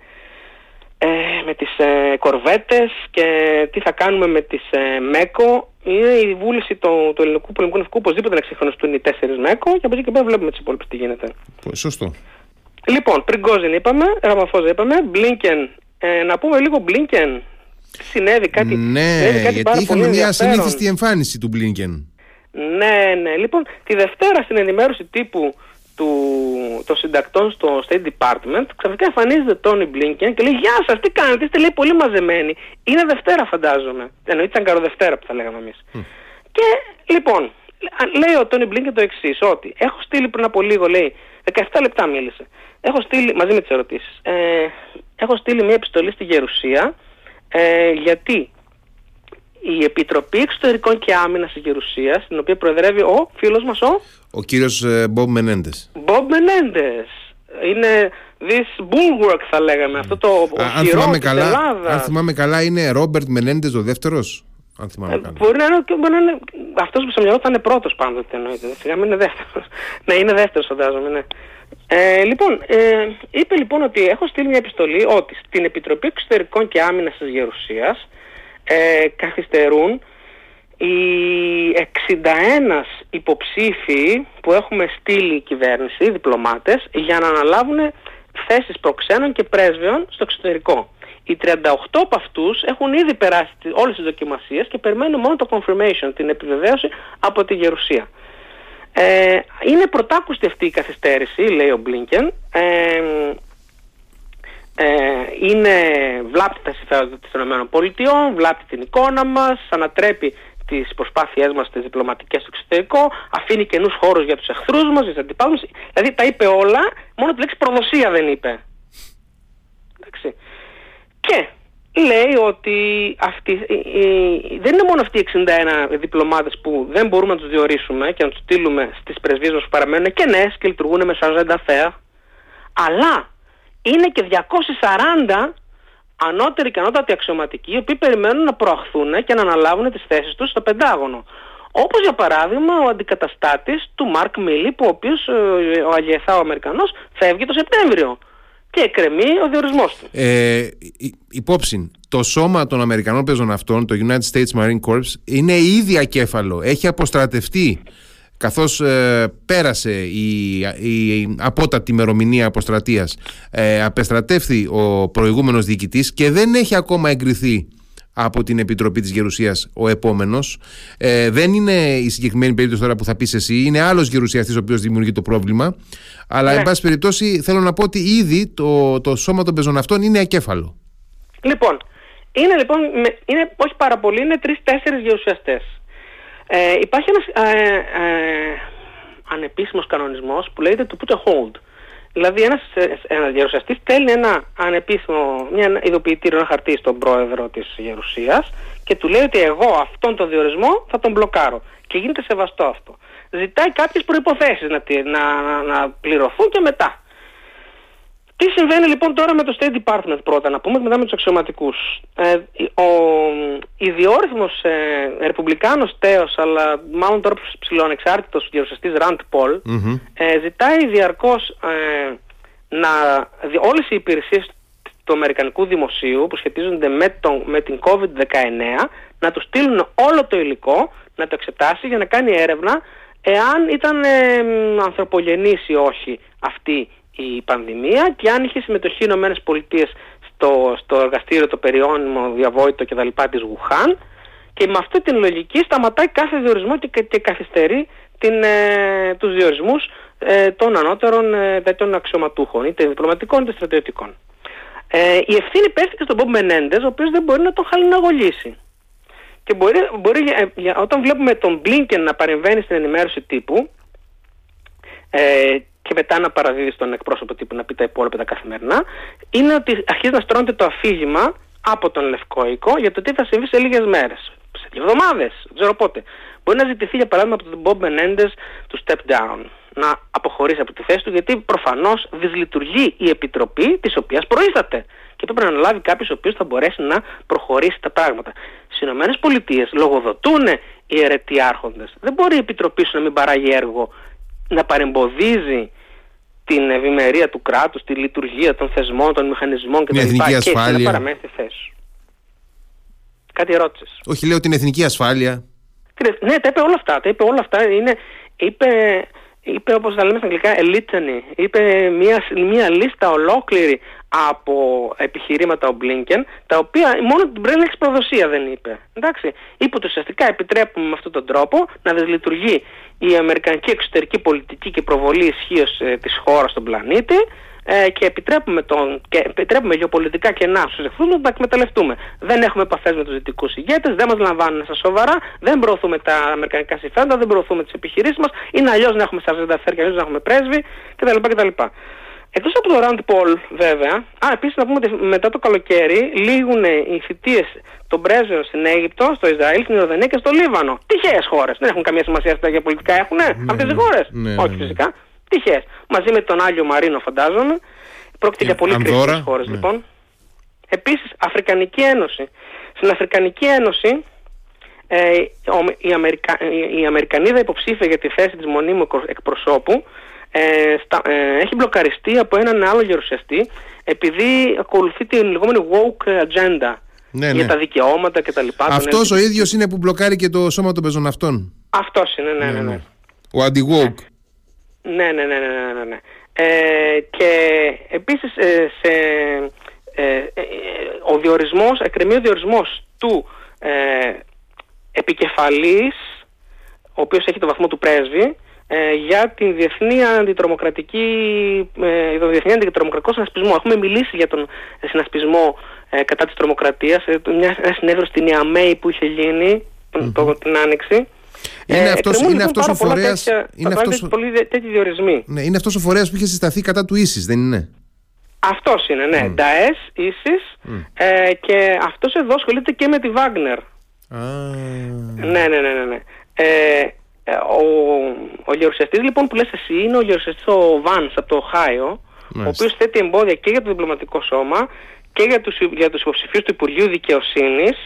ε, με τις ε, κορβέτες και τι θα κάνουμε με τις ε, ΜΕΚΟ. Είναι η βούληση του, του ελληνικού πολεμικού ναυτικού οπωσδήποτε να ξεχρονιστούν οι τέσσερις ΜΕΚΟ και από εκεί και πέρα βλέπουμε τις υπόλοιπες τι γίνεται. Σωστό. Λοιπόν, Πριγκόζιν είπαμε, Ραμαφόζα είπαμε, Μπλίνκεν, ε, να πούμε λίγο Μπλίνκεν. Συνέβη κάτι, ναι, συνέβη κάτι γιατί είχαμε μια συνήθιστη εμφάνιση του Μπλίνκεν. Ναι, ναι. Λοιπόν, τη Δευτέρα στην ενημέρωση τύπου του, των συντακτών στο State Department, ξαφνικά εμφανίζεται Τόνι Μπλίνκεν και λέει Γεια σας, τι κάνετε, είστε λέει πολύ μαζεμένοι. Είναι Δευτέρα, φαντάζομαι. Εννοείται ήταν Δευτέρα που θα λέγαμε εμείς. Και λοιπόν, λέει ο Τόνι Μπλίνκεν το εξής, ότι έχω στείλει πριν από λίγο, λέει, 17 λεπτά μίλησε. Έχω στείλει, μαζί με τις ερωτήσεις, ε, έχω στείλει μια επιστολή στη Γερουσία ε, γιατί η Επιτροπή Εξωτερικών και Άμυνας της Γερουσίας, την οποία προεδρεύει ο φίλος μας ο. Ο κύριος Μπομπ Μενέντε. Μπομπ Μενέντε. Είναι this bulwark θα λέγαμε. Αυτό το αν, θυμάμαι καλά, αν θυμάμαι καλά, είναι Ρόμπερτ Μενέντε ο δεύτερος. Αν θυμάμαι ε, καλά. Μπορεί να είναι, μπορεί να είναι αυτός που στο μυαλό θα είναι πρώτος πάντοτε εννοείται. Σιγά μην είναι δεύτερος. ναι, είναι δεύτερος φαντάζομαι, ναι. Ε, λοιπόν, ε, είπε λοιπόν ότι έχω στείλει μια επιστολή ότι στην Επιτροπή Εξωτερικών και Άμυνας της Γερουσίας ε, καθυστερούν οι 61 υποψήφοι που έχουμε στείλει η κυβέρνηση, διπλωμάτες, για να αναλάβουν θέσεις προξένων και πρέσβεων στο εξωτερικό. Οι 38 από αυτούς έχουν ήδη περάσει όλες τις δοκιμασίες και περιμένουν μόνο το confirmation, την επιβεβαίωση από τη Γερουσία. Ε, είναι πρωτάκουστη αυτή η καθυστέρηση, λέει ο Μπλίνκεν. Ε, ε, είναι βλάπτει τα συμφέροντα των ΗΠΑ, βλάπτει την εικόνα μας, ανατρέπει τις προσπάθειές μας στις διπλωματικές στο εξωτερικό, αφήνει καινούς χώρους για τους εχθρούς μας, για τις αντιπάλους μας. Δηλαδή τα είπε όλα, μόνο τη λέξη προδοσία δεν είπε. Εντάξει. Και λέει ότι αυτή, δεν είναι μόνο αυτοί οι 61 διπλωμάτες που δεν μπορούμε να τους διορίσουμε και να τους στείλουμε στις πρεσβείες μας που παραμένουν και νέες και λειτουργούν με σαζέντα θέα, αλλά είναι και 240 ανώτεροι και ανώτατοι αξιωματικοί οι οποίοι περιμένουν να προαχθούν και να αναλάβουν τις θέσεις τους στο Πεντάγωνο. Όπως για παράδειγμα ο αντικαταστάτης του Μαρκ Μίλι, που ο οποίος ε, ο Αγιεθά ο Αμερικανός φεύγει το Σεπτέμβριο και εκκρεμεί ο διορισμός του. Ε, υπόψη, το σώμα των Αμερικανών πεζοναυτών, το United States Marine Corps, είναι ήδη ακέφαλο. Έχει αποστρατευτεί καθώς ε, πέρασε η, η απότατη ημερομηνία αποστρατείας ε, απεστρατεύθη ο προηγούμενος διοικητής και δεν έχει ακόμα εγκριθεί από την Επιτροπή της Γερουσίας ο επόμενος. Ε, δεν είναι η συγκεκριμένη περίπτωση τώρα που θα πεις εσύ. Είναι άλλος γερουσιαστής ο οποίος δημιουργεί το πρόβλημα. Αλλά ναι. εν πάση περιπτώσει θέλω να πω ότι ήδη το, το σώμα των πεζοναυτών είναι ακέφαλο. Λοιπόν, είναι λοιπόν, είναι, όχι πάρα πολύ, είναι τρεις-τέσσερις γερουσιαστές ε, υπάρχει ένας ε, ε, ανεπίσημος κανονισμός που λέγεται to put a hold. Δηλαδή ένας, ε, ένας γερουσιαστής στέλνει ένα ανεπίσημο, μια ειδοποιητήριο, ένα χαρτί στον πρόεδρο της Γερουσίας και του λέει ότι εγώ αυτόν τον διορισμό θα τον μπλοκάρω. Και γίνεται σεβαστό αυτό. Ζητάει κάποιες προϋποθέσεις να, να, να πληρωθούν και μετά. Τι συμβαίνει λοιπόν τώρα με το State Department πρώτα, να πούμε και μετά με τους αξιωματικούς. Ε, ο ιδιόρυθμος ε, ρεπουμπλικάνος τέος, αλλά μάλλον τώρα ψηλό ανεξάρτητος γερουσιαστής Ραντ Πολ, ε, ζητάει διαρκώς ε, να, όλες οι υπηρεσίες του Αμερικανικού Δημοσίου που σχετίζονται με, τον, με την COVID-19 να τους στείλουν όλο το υλικό, να το εξετάσει για να κάνει έρευνα εάν ήταν ε, ανθρωπογενής ή όχι αυτή η πανδημία και αν είχε συμμετοχή οι Ηνωμένες Πολιτείες στο, στο εργαστήριο το περιώνυμο διαβόητο και τα λοιπά της Γουχάν και με αυτή την λογική σταματάει κάθε διορισμό και, και καθυστερεί την, ε, τους διορισμούς ε, των ανώτερων ε, τέτοιων αξιωματούχων είτε διπλωματικών είτε στρατιωτικών. Ε, η ευθύνη πέφτει στον Μπομπ Μενέντες ο οποίος δεν μπορεί να τον χαλιναγωγήσει. Και μπορεί, μπορεί ε, όταν βλέπουμε τον Μπλίνκεν να παρεμβαίνει στην ενημέρωση τύπου ε, και μετά να παραδίδεις στον εκπρόσωπο τύπου να πει τα υπόλοιπα τα καθημερινά, είναι ότι αρχίζει να στρώνεται το αφήγημα από τον Λευκό Οίκο για το τι θα συμβεί σε λίγες μέρες. Σε δύο εβδομάδες, δεν ξέρω πότε. Μπορεί να ζητηθεί για παράδειγμα από τον Bob Menendez του step down, να αποχωρήσει από τη θέση του, γιατί προφανώς δυσλειτουργεί η επιτροπή της οποίας προείσταται. Και πρέπει να αναλάβει κάποιος ο οποίος θα μπορέσει να προχωρήσει τα πράγματα. Στις ΗΠΑ λογοδοτούν οι αιρετοί άρχοντες. Δεν μπορεί η επιτροπή σου να μην παράγει έργο να παρεμποδίζει την ευημερία του κράτους, τη λειτουργία των θεσμών, των μηχανισμών κτλ. Και να παραμένει στη θέση σου. Κάτι ερώτησες. Όχι, λέω την εθνική ασφάλεια. Ναι, τα είπε όλα αυτά. Τα είπε όλα αυτά. Είναι, είπε, είπε όπως θα λέμε στα αγγλικά, a Είπε μια, μια λίστα ολόκληρη από επιχειρήματα ο Μπλίνκεν, τα οποία μόνο την πρέλεξη προδοσία δεν είπε. Εντάξει, είπε ότι ουσιαστικά επιτρέπουμε με αυτόν τον τρόπο να δυσλειτουργεί η αμερικανική εξωτερική πολιτική και προβολή ισχύως ε, της χώρας στον πλανήτη ε, και, επιτρέπουμε τον, και επιτρέπουμε γεωπολιτικά κενά στους εχθρούς να τα εκμεταλλευτούμε. Δεν έχουμε επαφές με τους δυτικούς ηγέτες, δεν μας λαμβάνουν στα σοβαρά, δεν προωθούμε τα αμερικανικά συμφέροντα, δεν προωθούμε τις επιχειρήσεις μας, είναι αλλιώς να έχουμε σαρζέντα και αλλιώς να έχουμε πρέσβη κτλ. Εκτός από το Rand Paul, βέβαια, α, επίσης να πούμε ότι μετά το καλοκαίρι λήγουν οι θητείε των πρέσβεων στην Αίγυπτο, στο Ισραήλ, στην Ιορδανία και στο Λίβανο. Τυχαίες χώρες. Δεν έχουν καμία σημασία στα γεωπολιτικά, έχουν ναι, αυτές οι χώρες. Ναι, ναι, Όχι φυσικά. Τυχαίε. Μαζί με τον Άγιο Μαρίνο, φαντάζομαι. Πρόκειται για πολύ κρίσιμες χώρες, λοιπόν. Επίσης, Αφρικανική Ένωση. Στην Αφρικανική Ένωση, ε, η, Αμερικα... η Αμερικανίδα υποψήφια για τη θέση της μονίμου εκπροσώπου ε, στα, ε, έχει μπλοκαριστεί από έναν άλλο γερουσιαστή επειδή ακολουθεί την λεγόμενη woke agenda ναι, για ναι. τα δικαιώματα κτλ. Αυτός ο ίδιος είναι που μπλοκάρει και το σώμα των πεζοναυτών. Αυτός είναι, ναι, ναι, ναι. ναι. Ο αντι-woke. Ναι, ναι, ναι, ναι, ναι, ναι. ναι. Ε, και επίσης ε, σε, ε, ε, ο διορισμός, εκκρεμεί ο διορισμός του ε, επικεφαλής, ο οποίος έχει το βαθμό του πρέσβη, ε, για την διεθνή αντιτρομοκρατική, ε, τον διεθνή αντιτρομοκρατικό συνασπισμό. Έχουμε μιλήσει για τον συνασπισμό ε, κατά της τρομοκρατίας, ε, μια, ένας συνέδριο στην Ιαμέη που είχε γίνει το, την Άνοιξη. Είναι ε, αυτός, είναι λοιπόν αυτός ο είναι αυτός, πολύ τέτοιοι διορισμοί. Ναι, είναι αυτός ο φορέας που είχε συσταθεί κατά του ίσης, δεν είναι; Αυτός είναι, ναι. Mm. Νταές, Ίσης ε, και αυτός εδώ ασχολείται και με τη Βάγνερ. Ναι, ναι, ναι, ναι. ναι. Ε, ε, ο, ο γερουσιαστής λοιπόν που λες εσύ είναι ο γερουσιαστής ο Βάνς από το Οχάιο, ο οποίος θέτει εμπόδια και για το διπλωματικό σώμα και για τους, για τους υποψηφίους του Υπουργείου Δικαιοσύνης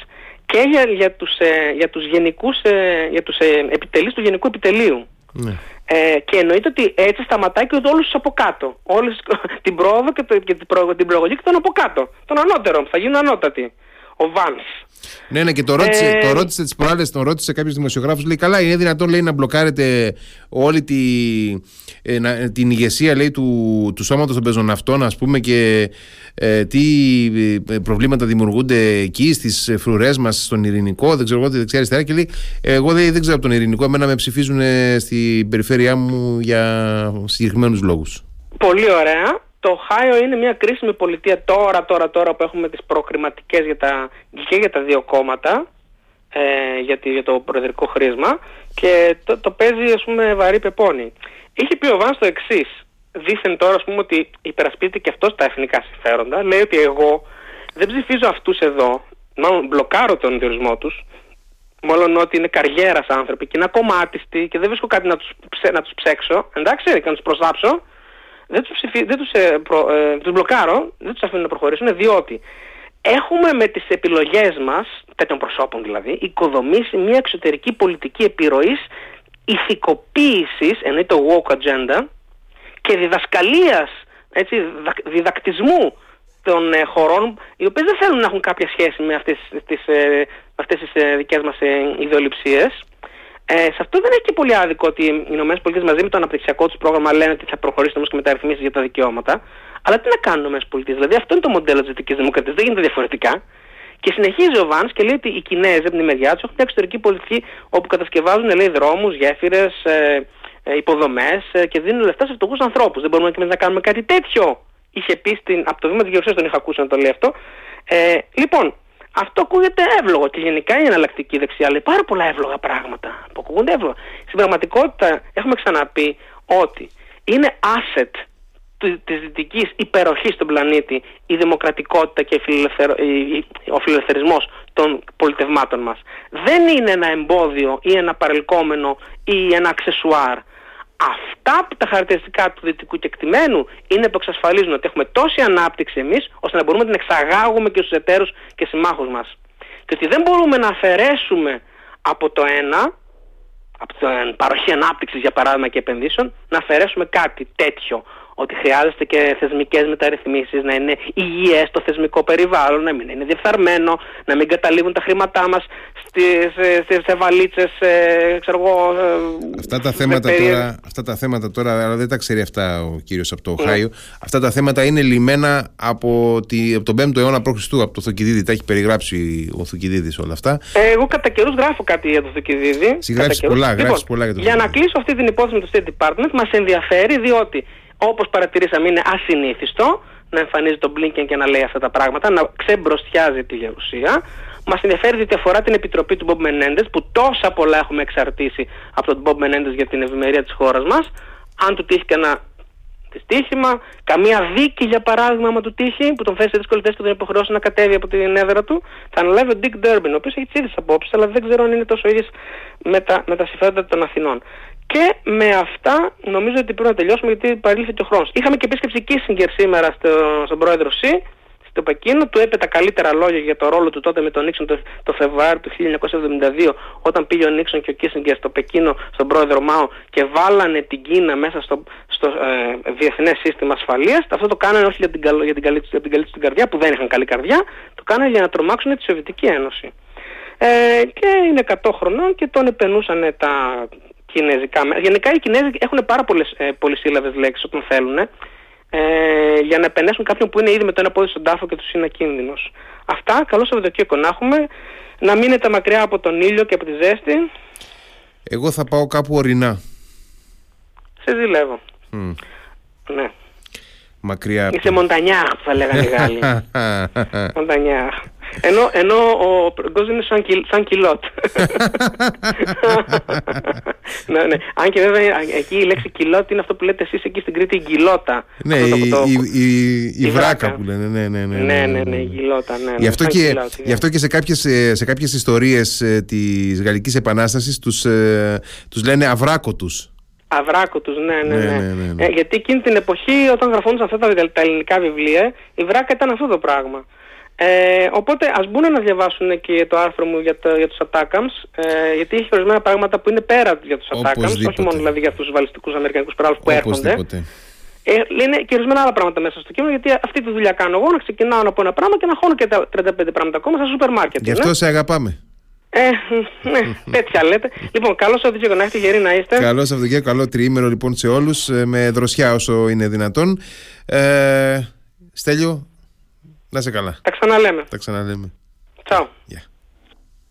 και για, για, τους, ε, για τους, γενικούς, ε, για τους ε, επιτελείς του Γενικού Επιτελείου. Ναι. Ε, και εννοείται ότι έτσι σταματάει και όλους τους από κάτω. Όλους, την πρόοδο και, το, και την, προ, την προογωγή και τον από κάτω. Τον ανώτερο που θα γίνουν ανώτατοι. Ο Βάνς. Ναι, ναι, και το ρώτησε, ε... το ρώτησε τις προάλλες, τον ρώτησε κάποιος δημοσιογράφος, λέει καλά είναι δυνατόν λέει, να μπλοκάρετε όλη τη, ε, να, την ηγεσία λέει, του, του σώματος των πεζοναυτών ας πούμε και ε, τι ε, προβλήματα δημιουργούνται εκεί στις φρουρές μας στον Ειρηνικό, δεν ξέρω εγώ τη δεξιά αριστερά και λέει εγώ δεν, δεν ξέρω από τον Ειρηνικό, εμένα με ψηφίζουν στην περιφέρειά μου για συγκεκριμένους λόγους. Πολύ ωραία το Οχάιο είναι μια κρίσιμη πολιτεία τώρα, τώρα, τώρα που έχουμε τις προχρηματικές για τα, και για τα δύο κόμματα ε, για, για το προεδρικό χρήσμα και το, το παίζει ας πούμε βαρύ πεπόνι. Είχε πει ο Βάν το εξής. Δήθεν τώρα ας πούμε ότι υπερασπίζεται και αυτός τα εθνικά συμφέροντα. Λέει ότι εγώ δεν ψηφίζω αυτούς εδώ, μάλλον μπλοκάρω τον διορισμό τους, μόλον ότι είναι καριέρας άνθρωποι και είναι ακομάτιστοι και δεν βρίσκω κάτι να τους, να τους ψέξω, εντάξει, και να τους προσάψω δεν τους, ψηφί, δεν τους, ε, προ, ε, τους μπλοκάρω, δεν τους αφήνω να προχωρήσουν, διότι έχουμε με τις επιλογές μας, τέτοιων προσώπων δηλαδή, οικοδομήσει μια εξωτερική πολιτική επιρροής ηθικοποίησης, εννοεί το woke agenda, και διδασκαλίας, έτσι, διδακτισμού των ε, χωρών, οι οποίες δεν θέλουν να έχουν κάποια σχέση με αυτές τις, ε, αυτές τις ε, δικές μας ε, ιδεολειψίες. Ε, σε αυτό δεν έχει και πολύ άδικο ότι οι ΗΠΑ μαζί με το αναπτυξιακό τους πρόγραμμα λένε ότι θα προχωρήσουν όμως και μεταρρυθμίσεις για τα δικαιώματα. Αλλά τι να κάνουν οι ΗΠΑ, δηλαδή αυτό είναι το μοντέλο της Δυτικής Δημοκρατίας, δεν γίνεται διαφορετικά. Και συνεχίζει ο Βαν και λέει ότι οι Κινέζοι από την μεριά τους έχουν μια εξωτερική πολιτική όπου κατασκευάζουν λέει, δρόμους, γέφυρες, ε, ε, υποδομές ε, και δίνουν λεφτά σε φτωχούς ανθρώπους. Δεν μπορούμε και εμείς να κάνουμε κάτι τέτοιο. Είχε πει στην, από το βήμα της Γερουσία, τον είχα ακούσει να το λέει αυτό. Ε, λοιπόν, αυτό ακούγεται εύλογο και γενικά η εναλλακτική δεξιά λέει πάρα πολλά εύλογα πράγματα που ακούγονται εύλογα. Στην πραγματικότητα έχουμε ξαναπεί ότι είναι asset της δυτικής υπεροχής στον πλανήτη η δημοκρατικότητα και ο φιλελευθερισμός των πολιτευμάτων μας. Δεν είναι ένα εμπόδιο ή ένα παρελκόμενο ή ένα αξεσουάρ. Αυτά που τα χαρακτηριστικά του δυτικού κεκτημένου είναι που εξασφαλίζουν ότι έχουμε τόση ανάπτυξη εμείς ώστε να μπορούμε να την εξαγάγουμε και στους εταίρους και συμμάχους μας. Και ότι δεν μπορούμε να αφαιρέσουμε από το ένα, από την παροχή ανάπτυξης για παράδειγμα και επενδύσεων, να αφαιρέσουμε κάτι τέτοιο ότι χρειάζεται και θεσμικές μεταρρυθμίσεις, να είναι υγιές το θεσμικό περιβάλλον, να μην είναι διεφθαρμένο, να μην καταλήγουν τα χρήματά μας στις, στις βαλίτσες, ε, ξέρω εγώ... Ε, αυτά τα, θέματα τώρα, αυτά τα θέματα τώρα, αλλά δεν τα ξέρει αυτά ο κύριος από το ναι. Οχάιο, αυτά τα θέματα είναι λιμένα από, τη, από τον 5ο αιώνα π.Χ. από το Θοκιδίδη, τα έχει περιγράψει ο Θοκιδίδης όλα αυτά. Ε, εγώ κατά καιρούς γράφω κάτι για το Θοκιδίδη. Συγγράφεις πολλά, λοιπόν, πολλά για το Για να κλείσω αυτή την υπόθεση με το State Department, μας ενδιαφέρει διότι όπως παρατηρήσαμε είναι ασυνήθιστο να εμφανίζει τον Blinken και να λέει αυτά τα πράγματα, να ξεμπροστιάζει τη γερουσία. Μας ενδιαφέρει διότι αφορά την επιτροπή του Bob Menendez που τόσα πολλά έχουμε εξαρτήσει από τον Bob Menendez για την ευημερία της χώρας μας. Αν του τύχει ένα δυστύχημα, καμία δίκη για παράδειγμα, άμα του τύχει, που τον θέσει σε δύσκολη θέση και τον υποχρεώσει να κατέβει από την έδρα του, θα αναλάβει ο Dick Durbin, ο οποίος έχει τις ίδιες απόψεις, αλλά δεν ξέρω αν είναι τόσο ίδιε με τα, με τα συμφέροντα των Αθηνών. Και με αυτά νομίζω ότι πρέπει να τελειώσουμε γιατί παρήλθε ο χρόνος. Είχαμε και επίσκεψη Κίσιγκερ σήμερα στο, στον πρόεδρο ΣΥ, στο Πεκίνο, του έπε τα καλύτερα λόγια για το ρόλο του τότε με τον Νίξον το, το Φεβρουάριο του 1972, όταν πήγε ο Νίξον και ο Κίσιγκερ στο Πεκίνο, στον πρόεδρο Μάο και βάλανε την Κίνα μέσα στο, στο ε, διεθνές σύστημα ασφαλείας. Αυτό το κάνανε όχι για την, για την καλή για την καλή τους καρδιά, που δεν είχαν καλή καρδιά, το κάνανε για να τρομάξουν τη Σοβιετική Ένωση. Ε, και είναι 100 χρονών και τον επενούσαν τα κινέζικα. Γενικά οι Κινέζοι έχουν πάρα πολλές ε, πολυσύλλαβες λέξεις όταν θέλουν ε, για να επενέσουν κάποιον που είναι ήδη με το ένα πόδι στον τάφο και τους είναι κίνδυνος. Αυτά, καλό Σαββατοκύριακο να έχουμε. Να μείνετε μακριά από τον ήλιο και από τη ζέστη. Εγώ θα πάω κάπου ορεινά. Σε ζηλεύω. Ναι. Μακριά. Είσαι μοντανιάχ που θα λέγανε οι Γάλλοι. μοντανιάχ. Ενώ, ενώ ο Γκόζ είναι σαν, κιλ, σαν κιλότ. ναι, ναι. Αν και βέβαια εκεί η λέξη κιλότ είναι αυτό που λέτε εσείς εκεί στην Κρήτη, η γκυλότα. Ναι, Αυτό το- η, το- η, η, η η βράκα βράκα. που λένε. Ναι, ναι, ναι. Ναι, ναι, ναι, η γκυλότα. Ναι, ναι, Γι' αυτό, σαν και, κιλότ, ναι. γι' αυτό και σε κάποιες, ε, σε κάποιες ιστορίες ε, της Γαλλικής Επανάστασης τους, ε, τους λένε αβράκοτους. Αβράκο τους, ναι, ναι, Ναι, ναι. ναι, ναι, ναι. Ε, γιατί εκείνη την εποχή όταν γραφόντουσαν αυτά τα, τα ελληνικά βιβλία, η βράκα ήταν αυτό το πράγμα. Ε, οπότε ας μπουν να διαβάσουν και το άρθρο μου για, το, για τους Attackams, ε, γιατί έχει ορισμένα πράγματα που είναι πέρα για τους Attackams, όχι Οπωσδήποτε. μόνο δηλαδή για τους βαλιστικούς αμερικανικούς παράλληλους που έρχονται. Οπωσδήποτε. Ε, είναι και ορισμένα άλλα πράγματα μέσα στο κείμενο, γιατί αυτή τη δουλειά κάνω εγώ, να ξεκινάω από ένα πράγμα και να χώνω και τα 35 πράγματα ακόμα στα σούπερ μάρκετ. Γι' είναι. αυτό σε αγαπάμε. Ε, ναι, τέτοια λέτε. λοιπόν, καλό Σαββατοκύριακο να έχετε γεροί να είστε. Καλό Σαββατοκύριακο, καλό τριήμερο λοιπόν σε όλους ε, με δροσιά όσο είναι δυνατόν. Ε, Στέλιο, να σε καλά. Τα ξαναλέμε. Τα ξαναλέμε. Τσάου. Γεια.